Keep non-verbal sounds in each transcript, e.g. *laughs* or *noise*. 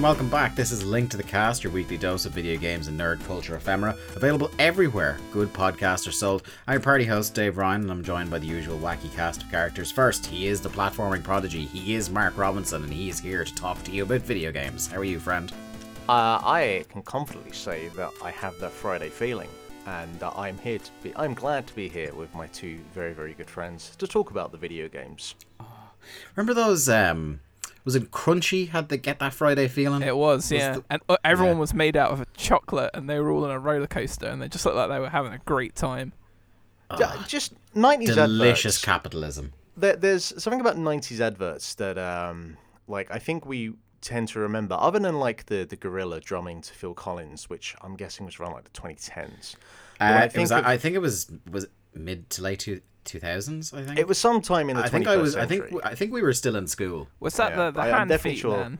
everyone, welcome back. This is Link to the Cast, your weekly dose of video games and nerd culture ephemera, available everywhere good podcasts are sold. I'm your party host, Dave Ryan, and I'm joined by the usual wacky cast of characters. First, he is the platforming prodigy, he is Mark Robinson, and he is here to talk to you about video games. How are you, friend? Uh, I can confidently say that I have that Friday feeling, and uh, I'm here to be. I'm glad to be here with my two very, very good friends to talk about the video games. Remember those, um, was it Crunchie had the Get That Friday feeling? It was, yeah. the- and uh, everyone yeah. was made out of chocolate, and they were all on a roller coaster, and they just looked like they were having a great time. Ju- Just 90s Delicious adverts. capitalism. There, there's something about 90s adverts that, um, like, I think we tend to remember, other than like the the gorilla drumming to Phil Collins, which I'm guessing was around like the 2010s. Uh, I it was, think of- I think it was was mid to late two, 2000s, I think. It was sometime in the I 21st think I was. I think. I think we were still in school. Was that Yeah, the, the I- hand feet sure. man?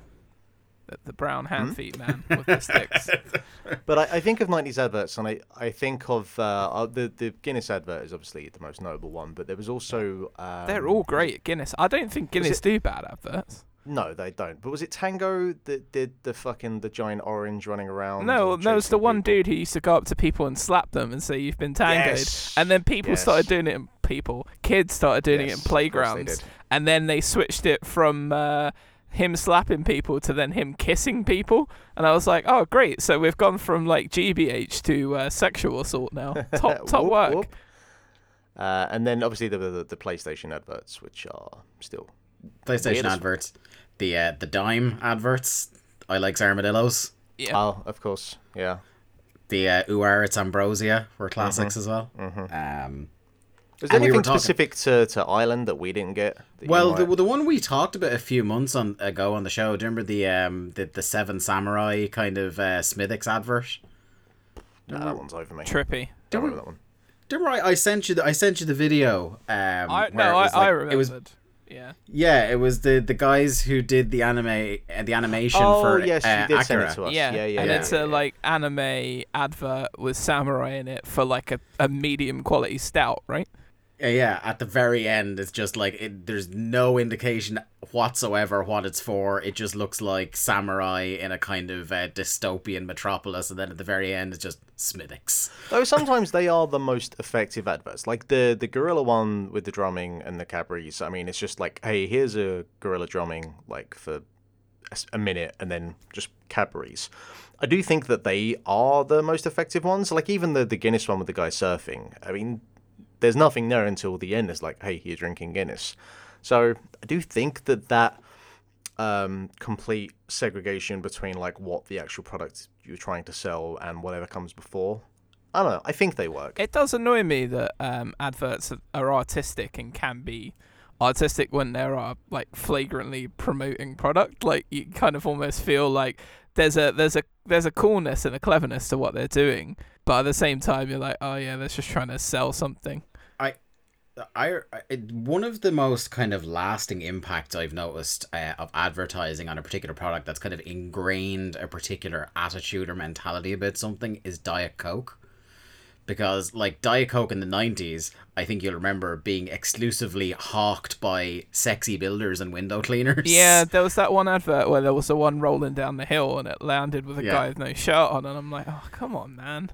The, the brown hand Hmm? feet man with the sticks. *laughs* But I, I think of 90s adverts, and I, I think of uh, uh, the the Guinness advert is obviously the most notable one, but there was also um, They're all great at Guinness. I don't think Guinness it- do bad adverts. No, they don't. But was it Tango that did the fucking the giant orange running around? No, and no, it's the chasing one dude who used to go up to people and slap them and say you've been tangoed. Yes. And then people Yes. started doing it in people, kids started doing Yes, it in playgrounds. And then they switched it from uh, him slapping people to then him kissing people. And I was like, oh, great. So we've gone from like GBH to uh, sexual assault now. Top, *laughs* top Whoop, work. whoop. Uh, and then obviously the, the the PlayStation adverts, which are still PlayStation adverts, the uh, the dime adverts. I like armadillos. Yeah. oh, of course, yeah. The uh, Uar it's Ambrosia were Mm-hmm. classics as well. Um, Was there And we anything talking- specific to, to Ireland that we didn't get? well, the, the one we talked about a few months on ago on the show. Do you remember the um the, the Seven Samurai kind of uh, Smithwick's advert? Nah, that one's over me. Trippy. Don't remember that one. Do you remember I, I sent you the I sent you the video. Um, I, no, I, was I like- remembered. It was yeah. yeah, it was the the guys who did the anime uh, the animation Oh for yes, uh, you did send it to us. Yeah, yeah, yeah. and yeah, it's yeah, a yeah. like anime advert with samurai in it for like a, a medium quality stout, right? Yeah, yeah. At the very end, it's just like it, there's no indication whatsoever what it's for. It just looks like samurai in a kind of uh, dystopian metropolis, and then at the very end, it's just Smithwick's. Though *laughs* sometimes they are the most effective adverts. Like the the gorilla one with the drumming and the Cadbury's. I mean, it's just like, hey, here's a gorilla drumming like for a minute, and then just Cadbury's. I do think that they are the most effective ones. Like even the the Guinness one with the guy surfing. I mean, there's nothing there until the end. It's like, hey, you're drinking Guinness. So I do think that that um, complete segregation between like what the actual product you're trying to sell and whatever comes before. I don't know. I think they work. It does annoy me that um, adverts are artistic and can be artistic when they are like flagrantly promoting product. Like you kind of almost feel like there's a there's a there's a coolness and a cleverness to what they're doing, but at the same time you're like, oh yeah, they're just trying to sell something. I, I one of the most kind of lasting impacts I've noticed uh, of advertising on a particular product that's kind of ingrained a particular attitude or mentality about something is Diet Coke. Because like Diet Coke in the nineties, I think you'll remember being exclusively hawked by sexy builders and window cleaners. Yeah, *laughs* there was that one advert where there was the one rolling down the hill and it landed with a Yeah. guy with no shirt on, and I'm like, oh come on, man.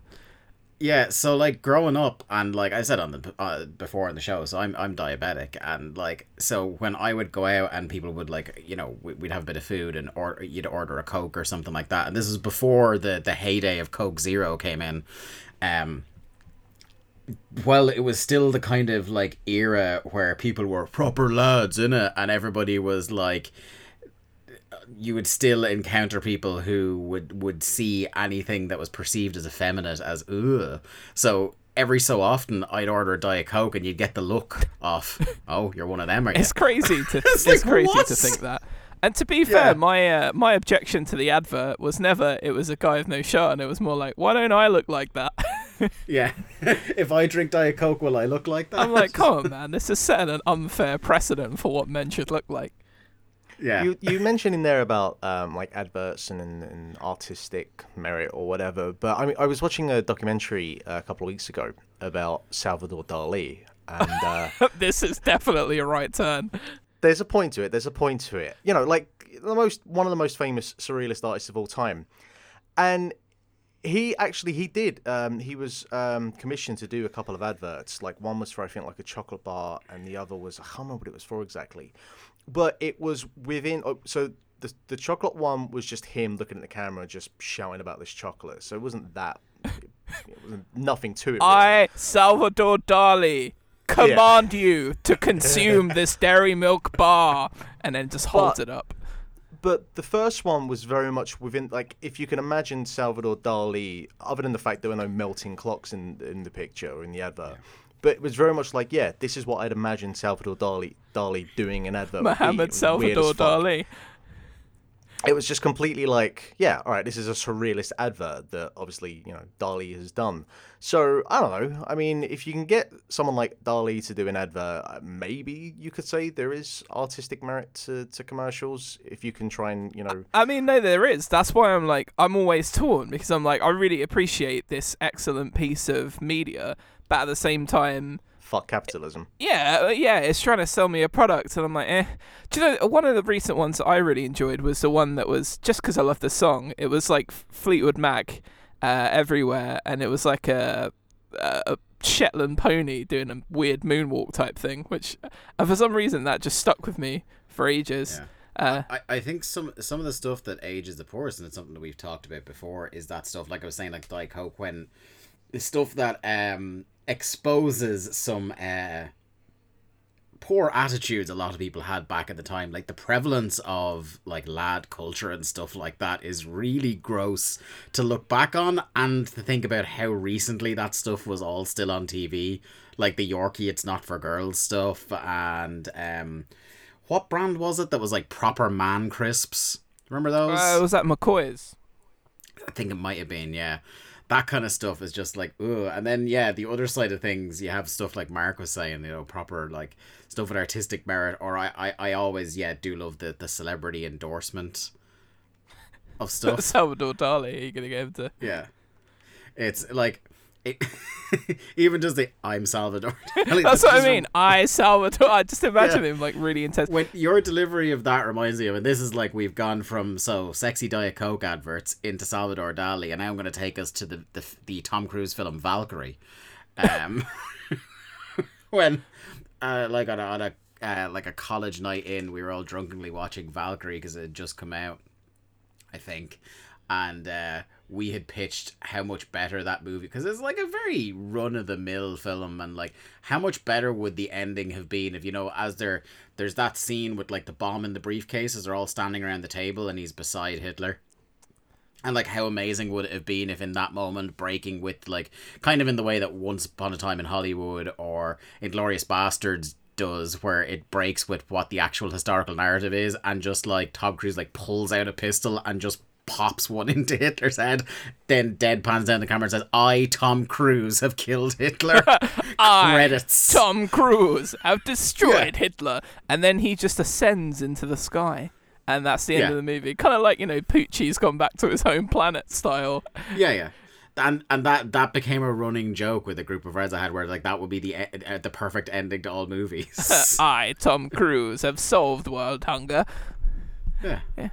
Yeah, so like growing up, and like I said on the uh, before in the show, so I'm I'm diabetic, and like so when I would go out and people would like you know we- we'd have a bit of food and or you'd order a Coke or something like that, and this is before the the heyday of Coke Zero came in, um. Well, it was still the kind of like era where people were proper lads in it, and everybody was like, you would still encounter people who would would see anything that was perceived as effeminate as ugh. So every so often, I'd order a diet coke, and you'd get the look off. *laughs* Oh, you're one of them, are you? It's crazy to *laughs* It's it's, like, crazy what? to think that. And to be Yeah. fair, my uh, my objection to the advert was never it was a guy with no shirt, and it was more like, why don't I look like that? *laughs* Yeah. if I drink diet coke, will I look like that? I'm like, come on, man, this is setting an unfair precedent for what men should look like. Yeah. You you mentioned in there about um, like adverts and, and, artistic merit or whatever, but I mean I was watching a documentary a couple of weeks ago about Salvador Dali, and uh, *laughs* this is definitely a right turn. there's a point to it. There's a point to it. You know, like the most one of the most famous surrealist artists of all time, and he actually he did. Um, he was um, commissioned to do a couple of adverts. Like one was for I think like a chocolate bar, and the other was I can't remember what it was for exactly, but it was within. Oh, so the the chocolate one was just him looking at the camera, just shouting about this chocolate. So it wasn't that. It wasn't nothing to it. really. I, Salvador Dali, command you to consume this dairy milk bar, and then just holds But- it up. but the first one was very much within like if you can imagine Salvador Dali, other than the fact there were no melting clocks in in the picture or in the advert. But it was very much like, yeah, this is what I'd imagine Salvador Dali Dali doing an advert. Mohammed Salvador. Dali. It was just completely like, yeah, all right, this is a surrealist advert that obviously, you know, Dali has done. So, I don't know. I mean, if you can get someone like Dali to do an advert, uh, maybe you could say there is artistic merit to, to commercials. If you can try and, you know, I mean, no, there is. That's why I'm like, I'm always torn because I'm like, I really appreciate this excellent piece of media, but at the same time, fuck capitalism. yeah, uh, yeah, it's trying to sell me a product, and I'm like, eh. Do you know one of the recent ones that I really enjoyed was the one that was just because I love the song. It was like Fleetwood Mac, uh, everywhere, and it was like a, a a Shetland pony doing a weird moonwalk type thing, which uh, for some reason that just stuck with me for ages. Yeah. Uh, I, I think some some of the stuff that ages the poorest, and it's something that we've talked about before, is that stuff like I was saying, like Diet Coke, when the stuff that um exposes some uh poor attitudes a lot of people had back at the time like the prevalence of like lad culture and stuff like that is really gross to look back on and to think about how recently that stuff was all still on TV like the Yorkie it's not for girls stuff and um what brand was it that was like proper man crisps remember those uh, was that McCoy's? I think it might have been, yeah. That kind of stuff is just like, ugh. And then, yeah, the other side of things, you have stuff like Mark was saying, you know, proper like stuff with artistic merit. Or I, I, I always, yeah, do love the, the celebrity endorsement of *laughs* stuff. Salvador Dali. Are you gonna get him to? yeah. It's like, it, *laughs* even just the I'm Salvador. *laughs* Dali, That's what I mean. I Salvador. I just imagine Yeah. him like really intense. when your delivery of that reminds me of, and this is like we've gone from so sexy Diet Coke adverts into Salvador Dali, and now I'm going to take us to the the, the Tom Cruise film Valkyrie. Um, *laughs* when, uh, like on a, on a uh, like a college night in, we were all drunkenly watching Valkyrie because it had just come out, I think, and uh, we had pitched how much better that movie because it's like a very run of the mill film and like how much better would the ending have been if you know as there there's that scene with like the bomb in the briefcases they're all standing around the table and he's beside Hitler. And like how amazing would it have been if in that moment breaking with like kind of in the way that Once Upon a Time in Hollywood or Inglorious Bastards does where it breaks with what the actual historical narrative is and just like Tom Cruise like pulls out a pistol and just pops one *laughs* into Hitler's head, then deadpans down the camera and says, I, Tom Cruise, have killed Hitler. *laughs* I, Credits. Tom Cruise, have destroyed Hitler, and then he just ascends into the sky, and that's the end Yeah. of the movie. Kind of like you know, Poochie's gone back to his home planet style. *laughs* Yeah, yeah. And and that that became a running joke with a group of friends I had, where like that would be the uh, the perfect ending to all movies. I, Tom Cruise, have solved world hunger. yeah. Yeah.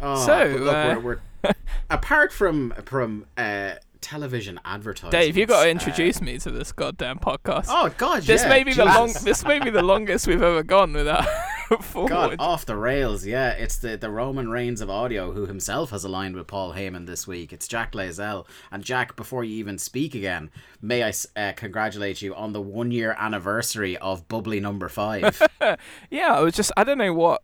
Oh, So, look, uh, we're, we're *laughs* apart from from uh, television advertising. Dave, you got to introduce me to this goddamn podcast. Oh God, this yeah, may be the long. This may be the *laughs* longest we've ever gone without *laughs* forward. God, off the rails, yeah. It's the, the Roman Reigns of audio who himself has aligned with Paul Heyman this week. It's Jack Layzell. And Jack, before you even speak again, may I uh, congratulate you on the one year anniversary of Bubbly Number Five. Yeah, I was just I don't know what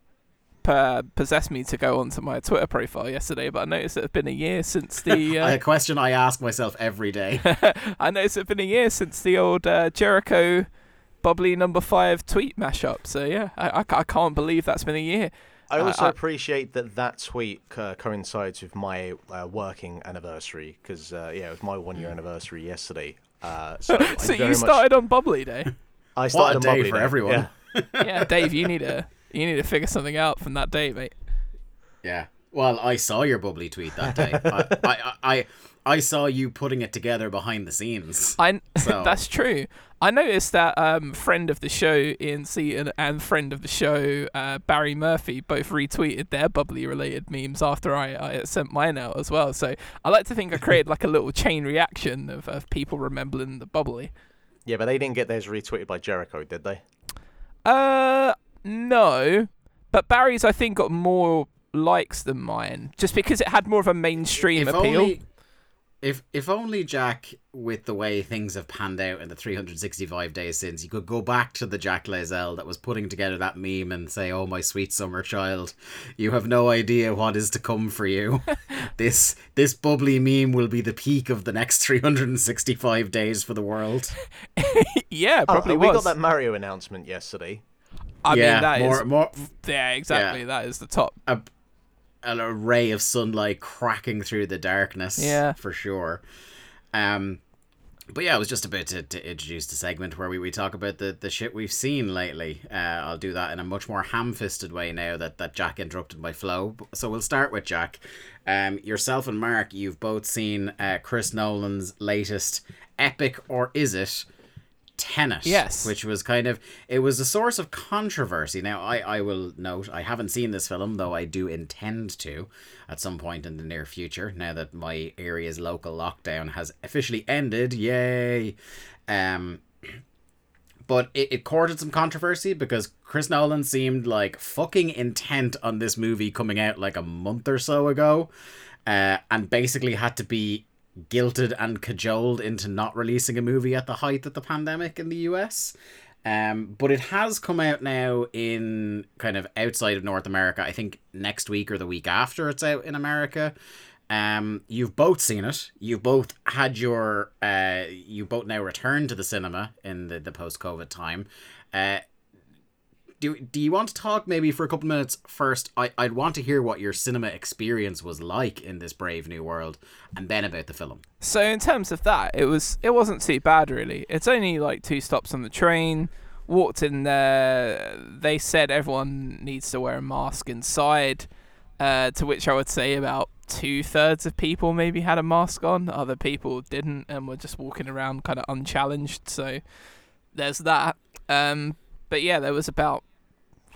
uh, possessed me to go onto my Twitter profile yesterday, but I noticed it had been a year since the *laughs* a uh, question I ask myself every day. *laughs* I noticed it had been a year since the old uh, Jericho bubbly number five tweet mashup. So yeah, I, I, I can't believe that's been a year. I Uh, also I- appreciate that that tweet uh, coincides with my uh, working anniversary because uh, yeah, it was my one year anniversary yesterday. Uh, *laughs* so So very you much- started on bubbly day. I What started a on day Bubbly for Day, everyone. yeah. yeah, Dave, you need to you need to figure something out from that date, mate. Yeah. Well, I saw your bubbly tweet that day. I, *laughs* I, I, I saw you putting it together behind the scenes. I *laughs* So- that's true. I noticed that um, friend of the show Ian Seaton and friend of the show uh, Barry Murphy both retweeted their bubbly related memes after I, I sent mine out as well. So I like to think I created like a little chain reaction of, of people remembering the bubbly. Yeah, but they didn't get theirs retweeted by Jericho, did they? Uh, no, but Barry's I think got more likes than mine just because it had more of a mainstream if appeal. only, if if only Jack, with the way things have panned out in the 365 days since, you could go back to the Jack Layzell that was putting together that meme and say, "Oh my sweet summer child, you have no idea what is to come for you. *laughs* this this bubbly meme will be the peak of the next 365 days for the world." *laughs* yeah, oh, probably oh, we was. got that Mario announcement yesterday. I yeah, mean, that is more more yeah, exactly. That is the top. a, an array of sunlight cracking through the darkness. Yeah. for sure. Um, but yeah, I was just about to, to introduce the segment where we, we talk about the, the shit we've seen lately. Uh, I'll do that in a much more ham fisted way now that, that Jack interrupted my flow. So we'll start with Jack. Um, yourself and Mark, you've both seen uh, Chris Nolan's latest epic, or is it? Tenet. Yes. Which was kind of it was a source of controversy. Now I, I will note I haven't seen this film, though I do intend to at some point in the near future, now that my area's local lockdown has officially ended. Yay. Um *clears throat* but it, it courted some controversy because Chris Nolan seemed like fucking intent on this movie coming out like a month or so ago, uh, and basically had to be guilted and cajoled into not releasing a movie at the height of the pandemic in the US. Um, but it has come out now in kind of outside of North America. I think next week or the week after it's out in America. Um, you've both seen it. You've both had your uh, you both now returned to the cinema in the, the post COVID time. Uh, do do you want to talk maybe for a couple minutes first? I I'd want to hear what your cinema experience was like in this brave new world, and then about the film. So in terms of that, it was it wasn't too bad really. It's only like two stops on the train. Walked in there. They said everyone needs to wear a mask inside. Uh, to which I would say about two thirds of people maybe had a mask on. Other people didn't and were just walking around kind of unchallenged. So there's that. Um, but yeah, there was about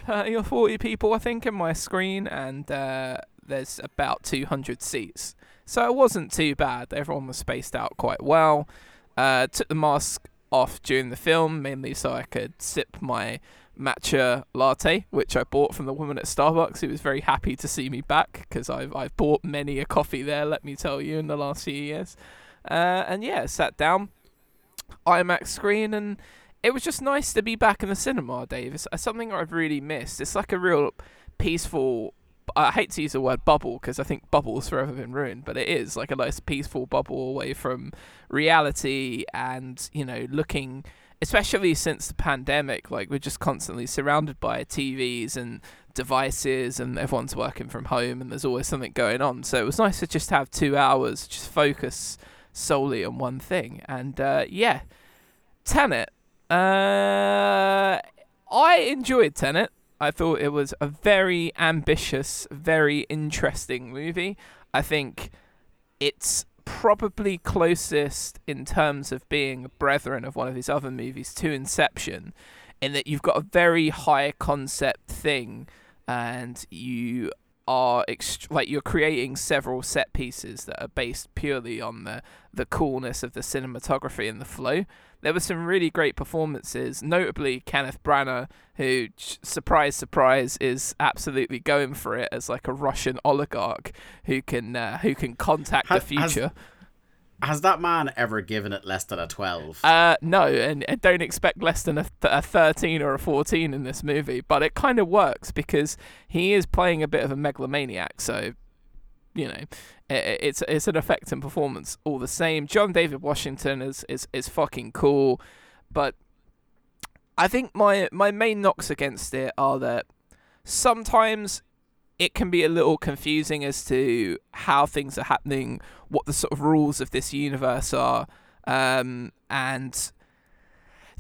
30 or 40 people I think in my screen, and uh, there's about 200 seats. So it wasn't too bad. Everyone was spaced out quite well. Uh, took the mask off during the film, mainly so I could sip my matcha latte, which I bought from the woman at Starbucks, who was very happy to see me back because I've I've bought many a coffee there. Let me tell you, in the last few years. Uh, and yeah, sat down, IMAX screen, and it was just nice to be back in the cinema, Dave. It's uh, something I've really missed. It's like a real peaceful. I hate to use the word bubble because I think bubble's forever been ruined, but it is like a nice peaceful bubble away from reality and, you know, looking, especially since the pandemic, like we're just constantly surrounded by TVs and devices and everyone's working from home and there's always something going on. So it was nice to just have two hours, just focus solely on one thing. And uh, yeah, Tenet. Uh, I enjoyed Tenet. I thought it was a very ambitious, very interesting movie. I think it's probably closest in terms of being a brethren of one of his other movies to Inception, in that you've got a very high concept thing and you are ext- like you're creating several set pieces that are based purely on the the coolness of the cinematography and the flow. There were some really great performances, notably Kenneth Branagh, who, surprise, surprise, is absolutely going for it as like a Russian oligarch who can uh, who can contact Ha- the future. Has that man ever given it less than a twelve? Uh, no, and I don't expect less than a, th- a 13 or a 14 in this movie, but it kind of works because he is playing a bit of a megalomaniac, so, you know, it's it's an effective performance all the same. John David Washington is, is, is fucking cool, but I think my, my main knocks against it are that sometimes it can be a little confusing as to how things are happening, what the sort of rules of this universe are, um, and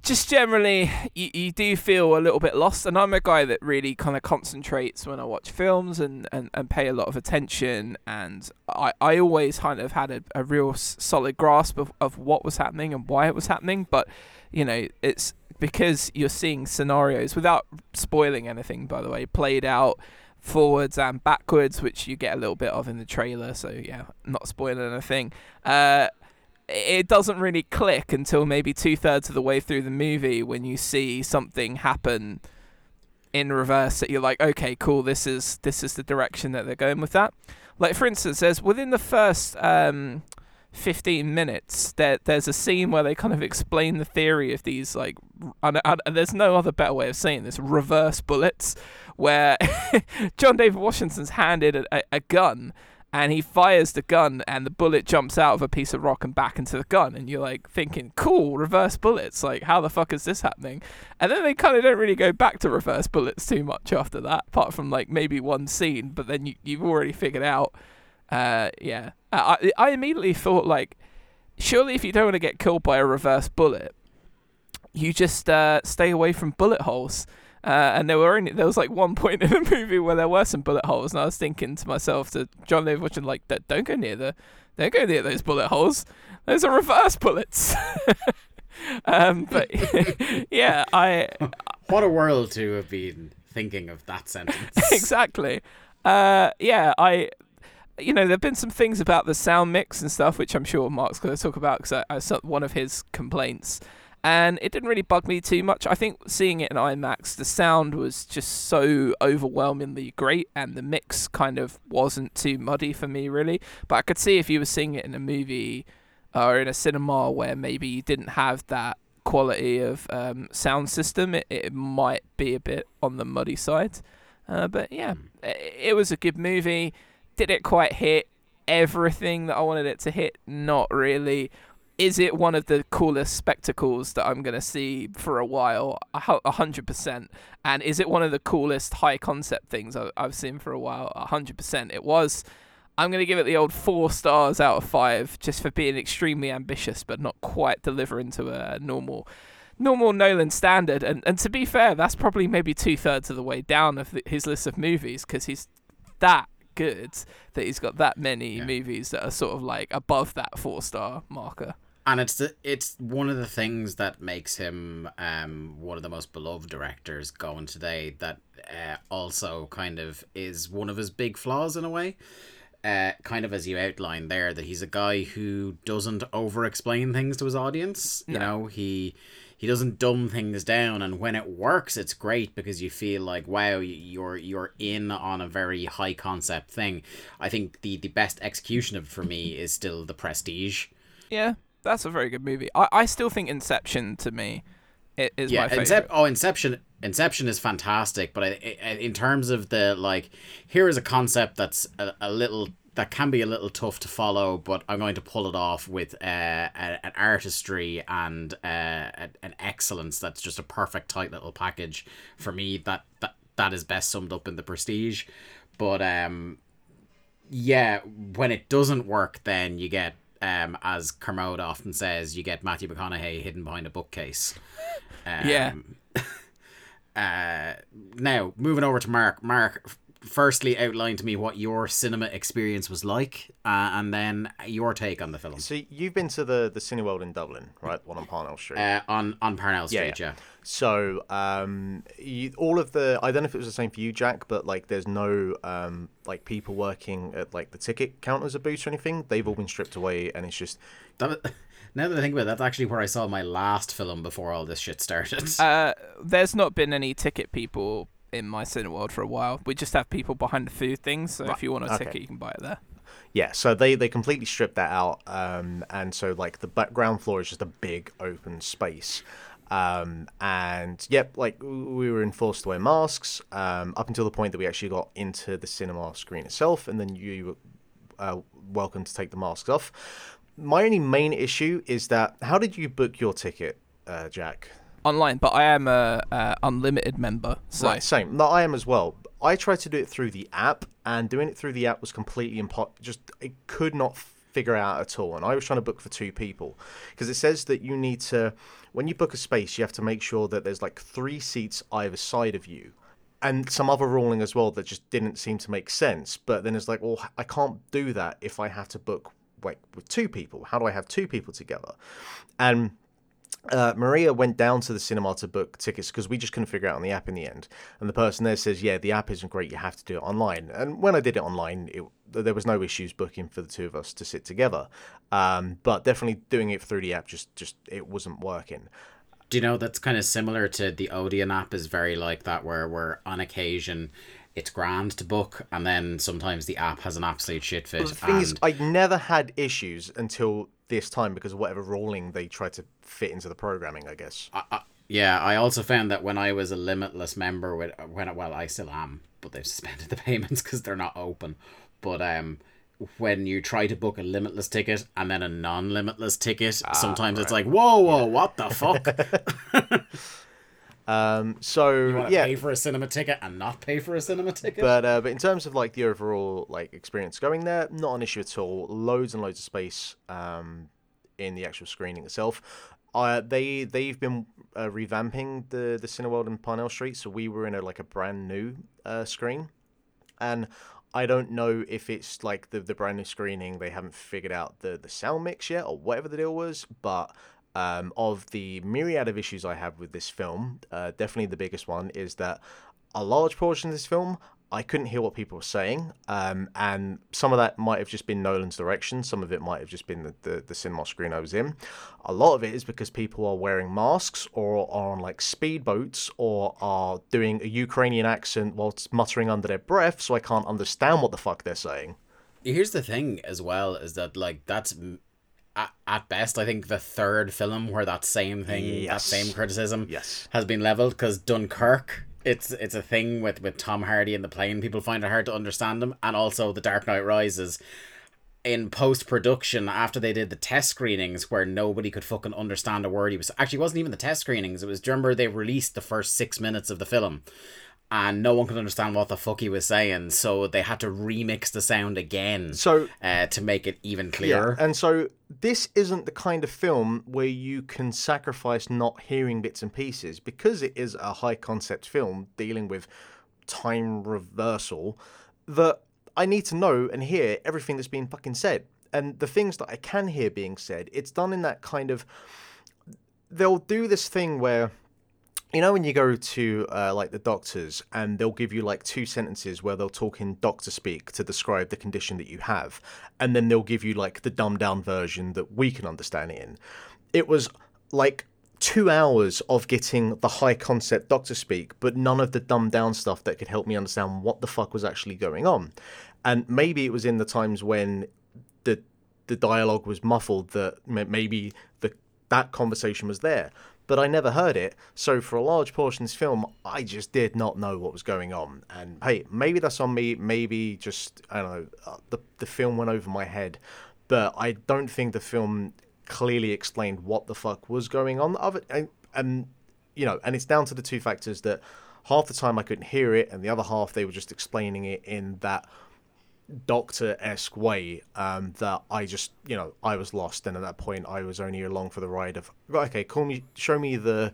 just generally, you, you do feel a little bit lost. And I'm a guy that really kind of concentrates when I watch films and, and, and pay a lot of attention. And I, I always kind of had a, a real solid grasp of, of what was happening and why it was happening. But, you know, it's because you're seeing scenarios without spoiling anything, by the way, played out forwards and backwards, which you get a little bit of in the trailer. So, yeah, not spoiling anything. Uh, it doesn't really click until maybe two thirds of the way through the movie when you see something happen in reverse that you're like, okay, cool, this is this is the direction that they're going with that. Like for instance, there's within the first um, 15 minutes, there there's a scene where they kind of explain the theory of these like, and, and there's no other better way of saying this, reverse bullets, where *laughs* John David Washington's handed a, a, a gun and he fires the gun and the bullet jumps out of a piece of rock and back into the gun and you're like thinking cool reverse bullets like how the fuck is this happening? And then they kind of don't really go back to reverse bullets too much after that apart from like maybe one scene but then you, you've already figured out uh yeah. I, I immediately thought like surely if you don't want to get killed by a reverse bullet you just uh, stay away from bullet holes uh, and there were only there was like one point in the *laughs* movie where there were some bullet holes, and I was thinking to myself, to John David Washington, like, don't go near the, don't go near those bullet holes. Those are reverse bullets. *laughs* um, but *laughs* yeah, I. What a world to have been thinking of that sentence. exactly. Uh, yeah, I you know, there've been some things about the sound mix and stuff, which I'm sure Mark's going to talk about because I, I, saw one of his complaints and it didn't really bug me too much. I think seeing it in IMAX, the sound was just so overwhelmingly great, and the mix kind of wasn't too muddy for me, really. But I could see if you were seeing it in a movie or in a cinema where maybe you didn't have that quality of um, sound system, it, it might be a bit on the muddy side. Uh, but yeah, it, it was a good movie. Did it quite hit everything that I wanted it to hit? Not really is it one of the coolest spectacles that I'm gonna see for a while? A hundred percent. And is it one of the coolest high concept things I've seen for a while? A hundred percent. It was. I'm gonna give it the old four stars out of five, just for being extremely ambitious, but not quite delivering to a normal, normal Nolan standard. And and to be fair, that's probably maybe two thirds of the way down of the, his list of movies because he's that good that he's got that many yeah. movies that are sort of like above that four star marker and it's the, it's one of the things that makes him um, one of the most beloved directors going today. That uh, also kind of is one of his big flaws in a way. Uh, kind of as you outlined there, that he's a guy who doesn't over explain things to his audience. No. You know, he he doesn't dumb things down, and when it works, it's great because you feel like wow, you're you're in on a very high concept thing. I think the the best execution of it for me is still the Prestige. Yeah, that's a very good movie. I, I still think Inception to me is yeah, my favorite. Incep- oh, Inception. Inception is fantastic, but I, I, in terms of the like, here is a concept that's a, a little that can be a little tough to follow, but I'm going to pull it off with uh, a, an artistry and uh, an excellence that's just a perfect tight little package for me. That that that is best summed up in the Prestige, but um, yeah, when it doesn't work, then you get um, as Kermode often says, you get Matthew McConaughey hidden behind a bookcase. Um, yeah. *laughs* uh, now, moving over to Mark. Mark, firstly outline to me what your cinema experience was like, uh, and then your take on the film. So you've been to the the Cineworld in Dublin, right? One on Parnell Street. Uh, on on Parnell Street, yeah. yeah. yeah. So um, you, all of the I don't know if it was the same for you, Jack, but like there's no um like people working at like the ticket counters or booths or anything. They've all been stripped away, and it's just. That, *laughs* now that I think about it, that's actually where I saw my last film before all this shit started. Uh, there's not been any ticket people in my cinema world for a while. We just have people behind the food things, so right. if you want a okay. ticket, you can buy it there. Yeah, so they they completely stripped that out, um, and so like the ground floor is just a big open space. Um, and yep, like we were enforced to wear masks um, up until the point that we actually got into the cinema screen itself, and then you were uh, welcome to take the masks off. My only main issue is that how did you book your ticket, uh, Jack? Online, but I am a, a unlimited member. So. Right, same. No, I am as well. I tried to do it through the app, and doing it through the app was completely impossible. Just it could not figure out at all. And I was trying to book for two people because it says that you need to, when you book a space, you have to make sure that there's like three seats either side of you. And some other ruling as well that just didn't seem to make sense. But then it's like, well, I can't do that if I have to book like with two people. How do I have two people together? And uh, Maria went down to the cinema to book tickets because we just couldn't figure out on the app in the end. And the person there says, "Yeah, the app isn't great. You have to do it online." And when I did it online, it, there was no issues booking for the two of us to sit together. Um, but definitely doing it through the app just just it wasn't working. Do you know that's kind of similar to the Odeon app is very like that where we're on occasion it's grand to book and then sometimes the app has an absolute shit fit. Well, the thing and is, I never had issues until this time because of whatever ruling they tried to fit into the programming. I guess. I, I, yeah, I also found that when I was a limitless member with when well I still am, but they've suspended *laughs* the payments because they're not open. But um, when you try to book a limitless ticket and then a non-limitless ticket, sometimes it's like whoa whoa what the fuck. *laughs* *laughs* Um, so you want to yeah, pay for a cinema ticket and not pay for a cinema ticket. But uh, but in terms of like the overall like experience going there, not an issue at all. Loads and loads of space um, in the actual screening itself. Uh, they they've been uh, revamping the the Cineworld in Parnell Street, so we were in a like a brand new uh, screen, and I don't know if it's like the the brand new screening they haven't figured out the the sound mix yet or whatever the deal was, but um, of the myriad of issues I have with this film, uh, definitely the biggest one is that a large portion of this film, I couldn't hear what people were saying. Um, and some of that might have just been Nolan's direction, some of it might have just been the, the, the cinema screen I was in. A lot of it is because people are wearing masks or are on like speedboats or are doing a Ukrainian accent whilst muttering under their breath, so I can't understand what the fuck they're saying. Here's the thing as well is that like that's at, at best I think the third film where that same thing that same criticism Yes. has been leveled because Dunkirk it's it's a thing with with Tom Hardy in the plane. People find it hard to understand him. And also The Dark Knight Rises. In post production after they did the test screenings where nobody could fucking understand a word he was actually it wasn't even the test screenings. It was do you remember they released the first six minutes of the film and no one could understand what the fuck he was saying so they had to remix the sound again So uh, to make it even clearer Yeah, and so this isn't the kind of film where you can sacrifice not hearing bits and pieces because it is a high concept film dealing with time reversal that I need to know and hear everything that's being fucking said. And the things that I can hear being said, it's done in that kind of they'll do this thing where you know when you go to uh, like the doctors and they'll give you like two sentences where they'll talk in doctor speak to describe the condition that you have and then they'll give you like the dumbed down version that we can understand it in. It was like two hours of getting the high concept doctor speak but none of the dumbed down stuff that could help me understand what the fuck was actually going on. And maybe it was in the times when the the dialogue was muffled that maybe the that conversation was there but I never heard it. So for a large portion of this film, I just did not know what was going on. And hey, maybe that's on me. Maybe just I don't know. uh, The the film went over my head, but I don't think the film clearly explained what the fuck was going on. It, and, and you know, and it's down to the two factors that half the time I couldn't hear it, and the other half they were just explaining it in that doctor esque way um, that I just you know I was lost. And at that point I was only along for the ride of okay call me show me the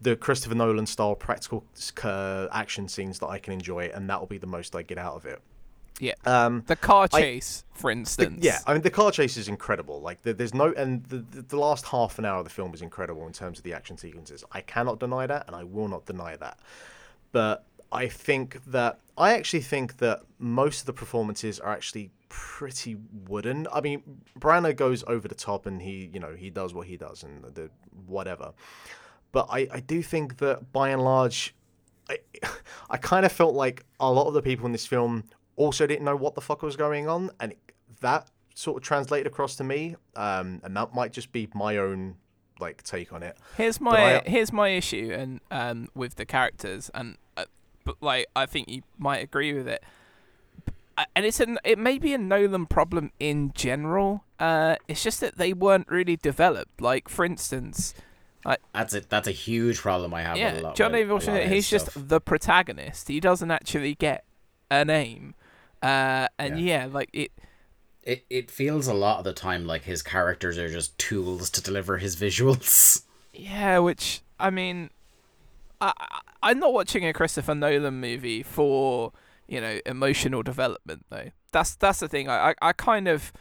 the Christopher Nolan style practical uh, action scenes that I can enjoy and that will be the most I get out of it. Yeah. um The car I- chase, for instance. yeah I mean the car chase is incredible. Like the, there's no and the, the the last half an hour of the film is incredible in terms of the action sequences. I cannot deny that and I will not deny that. But I think that I actually think that most of the performances are actually pretty wooden. I mean, Branagh goes over the top and he, you know, he does what he does and the whatever. But I, I do think that by and large, I, *laughs* I kind of felt like a lot of the people in this film also didn't know what the fuck was going on, and that sort of translated across to me. Um, and that might just be my own like take on it. Here's my I- here's my issue and um with the characters and but like I think you might agree with it. And it's an it may be a Nolan problem in general. Uh, it's just that they weren't really developed. Like for instance, that's it that's a huge problem I have with a yeah, lot John with David Washington. He's his just the protagonist. He doesn't actually get a name. Uh, and yeah, like it. it, it feels a lot of the time like his characters are just tools to deliver his visuals. Yeah, which I mean, I I'm not watching a Christopher Nolan movie for you know emotional development though. That's that's the thing. I I, I kind of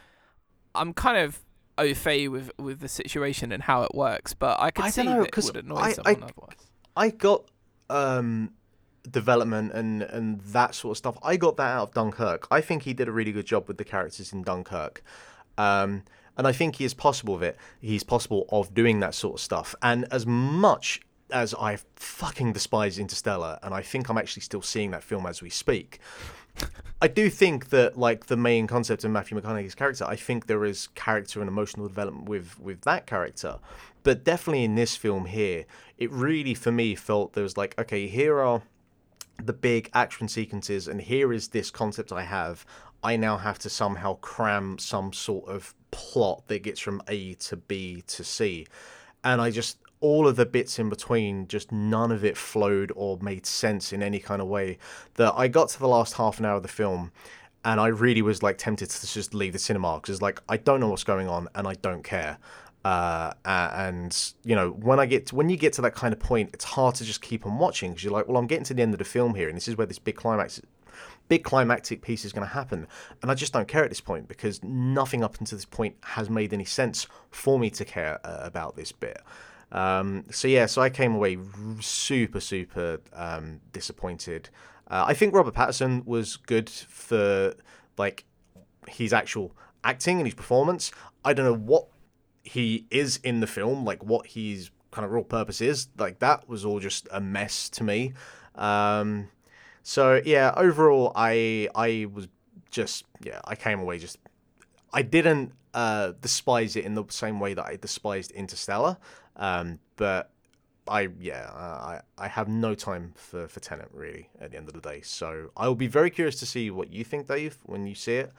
I'm kind of au fait with with the situation and how it works, but I could I see know, that it would annoy I- I- someone otherwise. I got um, development and and that sort of stuff. I got that out of Dunkirk. I think he did a really good job with the characters in Dunkirk. Um, and I think he is possible of it. He's possible of doing that sort of stuff. And as much as I fucking despise Interstellar, and I think I'm actually still seeing that film as we speak, I do think that like the main concept of Matthew McConaughey's character, I think there is character and emotional development with with that character. But definitely in this film here, it really for me felt there was like, okay, here are the big action sequences, and here is this concept I have. I now have to somehow cram some sort of plot that gets from A to B to C. And I just, all of the bits in between, just none of it flowed or made sense in any kind of way. That I got to the last half an hour of the film and I really was like tempted to just leave the cinema because like, I don't know what's going on and I don't care. Uh, and you know when I get to, when you get to that kind of point, it's hard to just keep on watching because you're like, well, I'm getting to the end of the film here, and this is where this big climax, big climactic piece is going to happen, and I just don't care at this point because nothing up until this point has made any sense for me to care uh, about this bit. Um, so yeah, so I came away super super um, disappointed. Uh, I think Robert Pattinson was good for like his actual acting and his performance. I don't know what he is in the film, like what his kind of real purpose is. Like that was all just a mess to me. Um, so yeah, overall, I I was just yeah, I came away just I didn't uh, despise it in the same way that I despised Interstellar, um, but I yeah I I have no time for for Tenet really at the end of the day. So I will be very curious to see what you think, Dave, when you see it.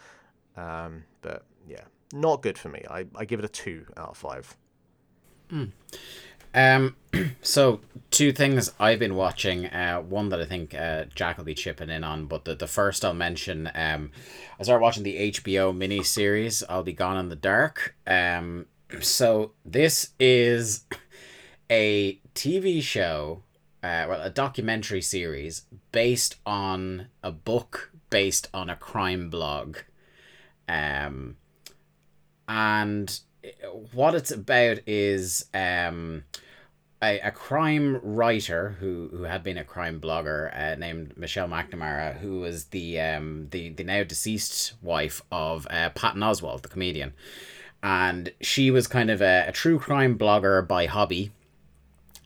Um, but yeah, not good for me. I, I give it a two out of five. Um, *clears throat* so two things I've been watching. Uh, one that I think uh, Jack will be chipping in on, but the, the first I'll mention. Um, I started watching the HBO mini series. I'll be gone in the dark. Um, so this is a TV show, uh, well, a documentary series based on a book based on a crime blog. Um, and what it's about is um, a, a crime writer who, who had been a crime blogger uh, named Michelle McNamara, who was the um, the, the now deceased wife of uh, Patton Oswalt, the comedian. And she was kind of a, a true crime blogger by hobby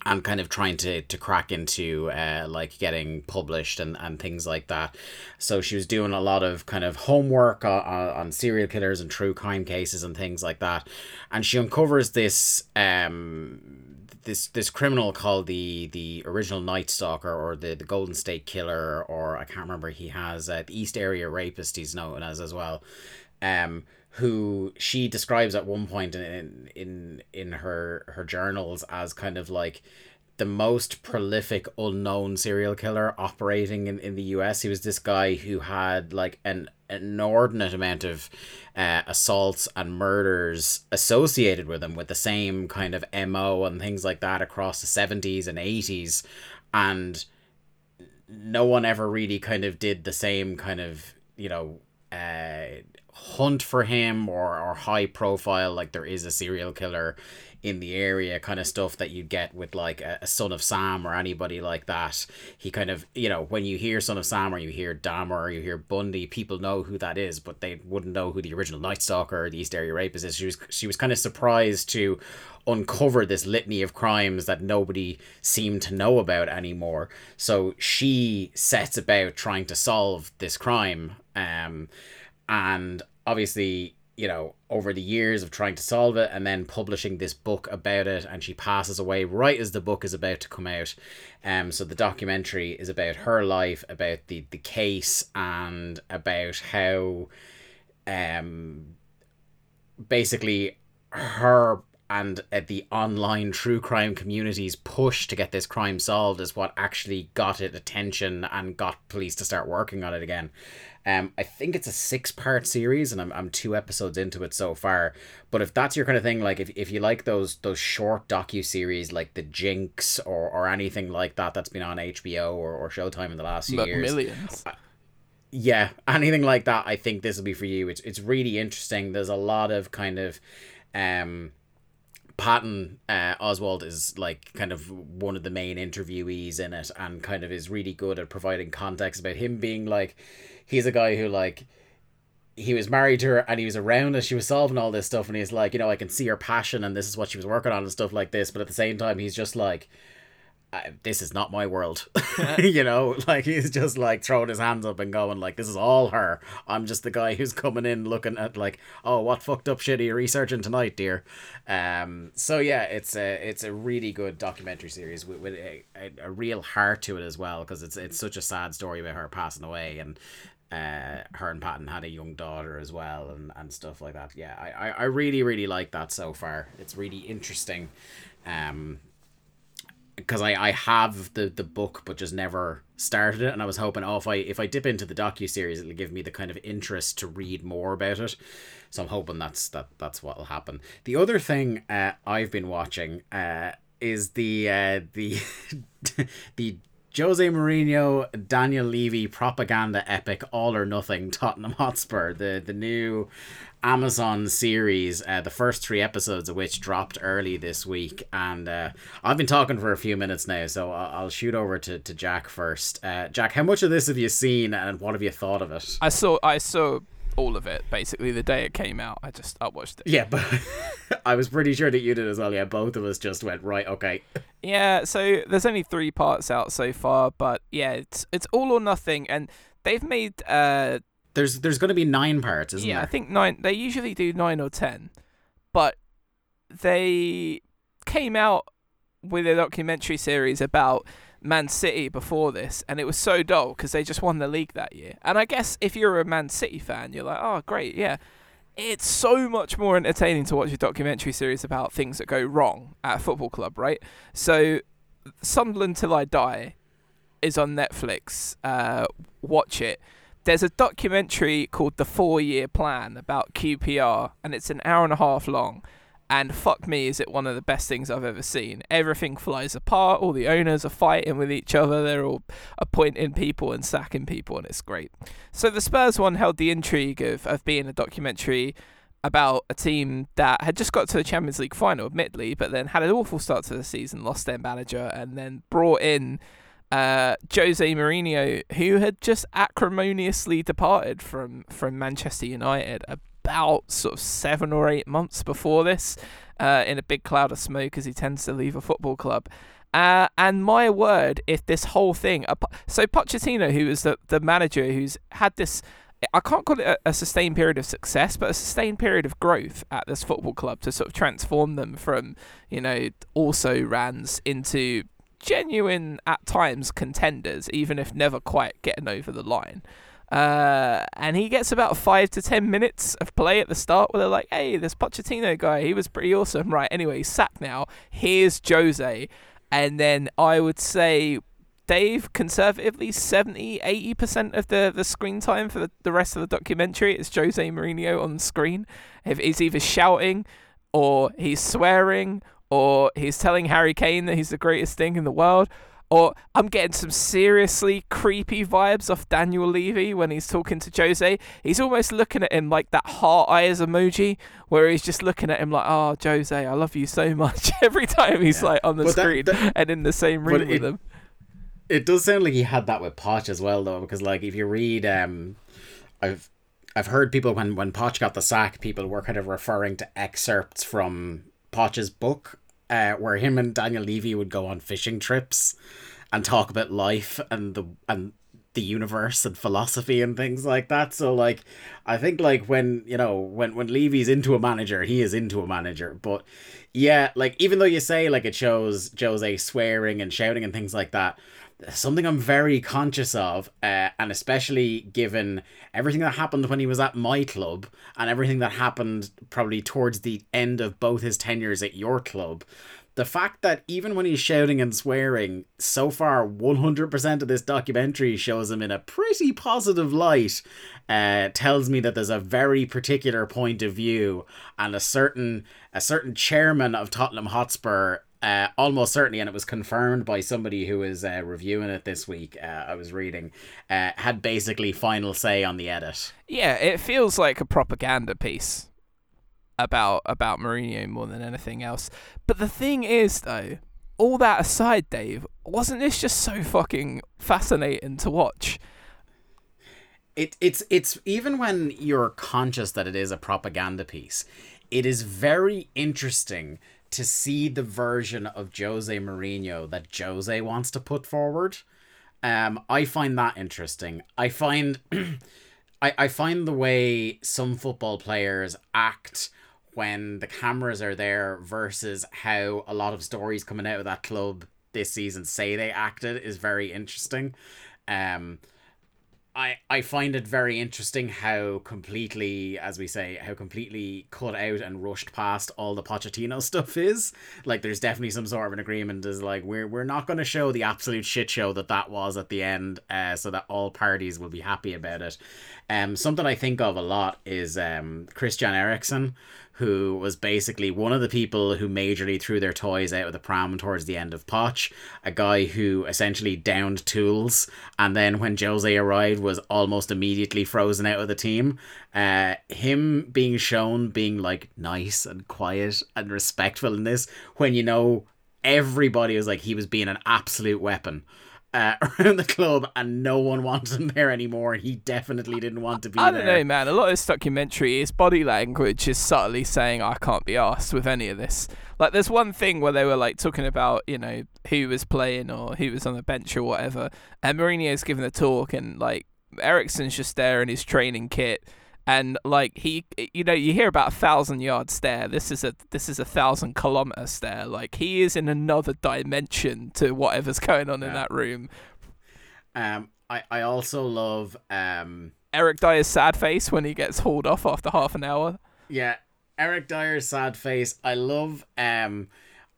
and kind of trying to, to crack into uh, like getting published and, and things like that. So she was doing a lot of kind of homework on, on serial killers and true crime cases and things like that. And she uncovers this um this this criminal called the the original Night Stalker or the, the Golden State Killer or I can't remember he has uh, the East Area Rapist he's known as as well. Um who she describes at one point in in in her her journals as kind of like the most prolific unknown serial killer operating in, in the US. He was this guy who had like an inordinate amount of uh, assaults and murders associated with him with the same kind of MO and things like that across the 70s and 80s and no one ever really kind of did the same kind of, you know, uh, hunt for him or, or high profile like there is a serial killer in the area kind of stuff that you get with like a, a son of sam or anybody like that. He kind of you know when you hear son of sam or you hear dahmer or you hear bundy people know who that is but they wouldn't know who the original night stalker or the east area rapist is. She was she was kind of surprised to uncover this litany of crimes that nobody seemed to know about anymore. So she sets about trying to solve this crime um and obviously you know over the years of trying to solve it and then publishing this book about it and she passes away right as the book is about to come out. Um so the documentary is about her life about the the case and about how um basically her and uh, the online true crime community's push to get this crime solved is what actually got it attention and got police to start working on it again. Um, I think it's a six part series, and I'm, I'm two episodes into it so far. But if that's your kind of thing, like if, if you like those those short docu series like The Jinx or, or anything like that that's been on HBO or, or Showtime in the last few But years, millions. yeah, *laughs* anything like that, I think this will be for you. It's it's really interesting. There's a lot of kind of, um, Patton uh, Oswalt is like kind of one of the main interviewees in it, and kind of is really good at providing context about him being like, he's a guy who like. He was married to her and he was around as she was solving all this stuff, and he's like, you know, I can see her passion and this is what she was working on and stuff like this. But at the same time, he's just like, I, this is not my world *laughs* you know like he's just like throwing his hands up and going like this is all her i'm just the guy who's coming in looking at like oh what fucked up shit are you researching tonight dear um so yeah it's a it's a really good documentary series with, with a, a, a real heart to it as well because it's it's such a sad story about her passing away and uh, her and Patton had a young daughter as well and, and stuff like that. Yeah, I, I, I really, really like that so far. It's really interesting. Um, because I, I have the, the book but just never started it. And I was hoping oh if I if I dip into the docu series it'll give me the kind of interest to read more about it. So I'm hoping that's that that's what'll happen. The other thing uh, I've been watching uh, is the uh, the *laughs* the Jose Mourinho Daniel Levy propaganda epic All or Nothing Tottenham Hotspur the the new Amazon series, uh, the first three episodes of which dropped early this week. And uh, I've been talking for a few minutes now, so I'll, I'll shoot over to, to Jack first. Uh, Jack, how much of this have you seen and what have you thought of it? I saw I saw all of it basically the day it came out. I just I watched it. Yeah, but *laughs* I was pretty sure that you did as well. Yeah, both of us just went, right, okay. Yeah, so there's only three parts out so far, but yeah, it's it's all or nothing, and they've made uh There's there's going to be nine parts, isn't it? yeah, there? I think nine. They usually do nine or ten, but they came out with a documentary series about Man City before this, and it was so dull because they just won the league that year. And I guess if you're a Man City fan, you're like, oh, great, yeah. It's so much more entertaining to watch a documentary series about things that go wrong at a football club, right? So, Sunderland Till I Die is on Netflix. Uh, watch it. There's a documentary called The Four Year Plan about QPR, and it's an hour and a half long. And fuck me, is it one of the best things I've ever seen. Everything flies apart, all the owners are fighting with each other, they're all appointing people and sacking people, and it's great. So the Spurs one held the intrigue of, of being a documentary about a team that had just got to the Champions League final, admittedly, but then had an awful start to the season, lost their manager, and then brought in uh, Jose Mourinho, who had just acrimoniously departed from, from Manchester United about sort of seven or eight months before this, uh, in a big cloud of smoke as he tends to leave a football club. Uh, and my word, if this whole thing, so Pochettino, who is the, the manager who's had this, I can't call it a, a sustained period of success, but a sustained period of growth at this football club to sort of transform them from, you know, also rans into genuine, at times, contenders, even if never quite getting over the line. Uh, and he gets about five to ten minutes of play at the start where they're like, hey, this Pochettino guy, he was pretty awesome. Right, anyway, he's sacked now. Here's Jose. And then I would say Dave, conservatively 70, 80% of the, the screen time for the, the rest of the documentary is Jose Mourinho on the screen. If he's either shouting or he's swearing or he's telling Harry Kane that he's the greatest thing in the world. Or I'm getting some seriously creepy vibes off Daniel Levy when he's talking to Jose. He's almost looking at him like that heart eyes emoji, where he's just looking at him like, "Oh, Jose, I love you so much." *laughs* Every time he's Yeah. like on the But screen that- and in the same room with it- him. It does sound like he had that with Poch as well, though, because like if you read, um, I've I've heard people when when Poch got the sack, people were kind of referring to excerpts from Poch's book, uh, where him and Daniel Levy would go on fishing trips and talk about life and the and the universe and philosophy and things like that. So like I think like when you know when when Levy's into a manager, he is into a manager. But yeah, like even though you say like it shows Jose swearing and shouting and things like that, something I'm very conscious of, uh, and especially given everything that happened when he was at my club and everything that happened probably towards the end of both his tenures at your club the fact that even when he's shouting and swearing, so far 100% of this documentary shows him in a pretty positive light, uh, tells me that there's a very particular point of view and a certain a certain chairman of Tottenham Hotspur. Uh, almost certainly, and it was confirmed by somebody who was uh, reviewing it this week. Uh, I was reading, uh, had basically final say on the edit. Yeah, it feels like a propaganda piece about about Mourinho more than anything else. But the thing is, though, all that aside, Dave, wasn't this just so fucking fascinating to watch? It it's it's even when you're conscious that it is a propaganda piece, it is very interesting to see the version of Jose Mourinho that Jose wants to put forward. Um, I find that interesting. I find *clears throat* I, I find the way some football players act when the cameras are there versus how a lot of stories coming out of that club this season say they acted is very interesting. Um, I I find it very interesting how completely, as we say, how completely cut out and rushed past all the Pochettino *laughs* stuff is. Like, there's definitely some sort of an agreement. Is like we're we're not going to show the absolute shit show that that was at the end, uh, so that all parties will be happy about it. Um, something I think of a lot is um Christian Eriksen, who was basically one of the people who majorly threw their toys out of the pram towards the end of Poch, a guy who essentially downed tools, and then when Jose arrived was almost immediately frozen out of the team. Uh, him being shown being like nice and quiet and respectful in this, when you know everybody was like he was being an absolute weapon uh, *laughs* around the club, and no one wants him there anymore. And He definitely didn't want to be I don't know, man. A lot of this documentary, his body language is subtly saying, "I can't be asked with any of this." Like, there's one thing where they were like talking about, you know, who was playing or who was on the bench or whatever, and Mourinho's giving a talk, and like Eriksen's just there in his training kit and like he you know you hear about a thousand yard stare. This is a this is a thousand kilometer stare. Like he is in another dimension to whatever's *laughs* going on yeah. in that room. Um i i also love um eric dier's sad face when he gets hauled off after half an hour. Yeah eric dier's sad face. I love um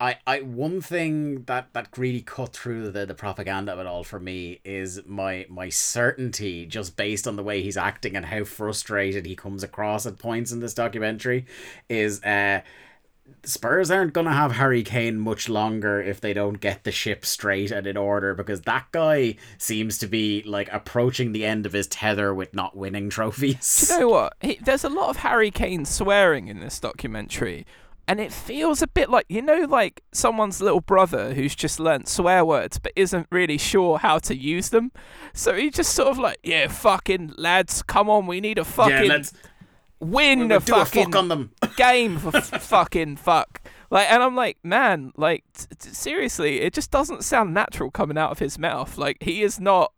I, I one thing that that really cut through the, the propaganda of it all for me is my my certainty just based on the way he's acting and how frustrated he comes across at points in this documentary is uh Spurs aren't going to have Harry Kane much longer if they don't get the ship straight and in order because that guy seems to be like approaching the end of his tether with not winning trophies. You know what? He, there's a lot of Harry Kane swearing in this documentary, and it feels a bit like you know like someone's little brother who's just learnt swear words but isn't really sure how to use them? So he just sort of like yeah fucking lads come on we need a fucking yeah, win a fucking fuck on them. *laughs* game for f- fucking fuck. Like and i'm like man like t- t- seriously it just doesn't sound natural coming out of his mouth. Like he is not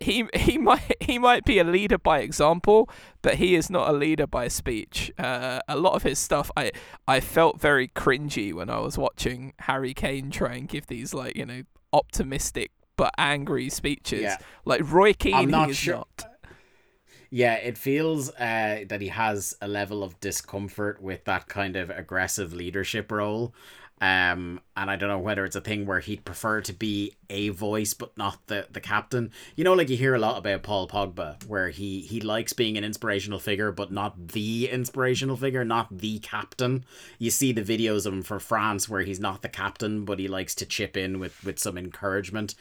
he he might he might be a leader by example, but he is not a leader by speech. Uh, a lot of his stuff, I I felt very cringy when I was watching Harry Kane try and give these like you know optimistic but angry speeches. Yeah. Like Roy Keane, he is sure. not. Yeah, it feels uh, that he has a level of discomfort with that kind of aggressive leadership role. Um, and I don't know whether it's a thing where he'd prefer to be a voice but not the the captain. You know, like you hear a lot about Paul Pogba, where he he likes being an inspirational figure but not the inspirational figure, not the captain. You see the videos of him for France where he's not the captain, but he likes to chip in with with some encouragement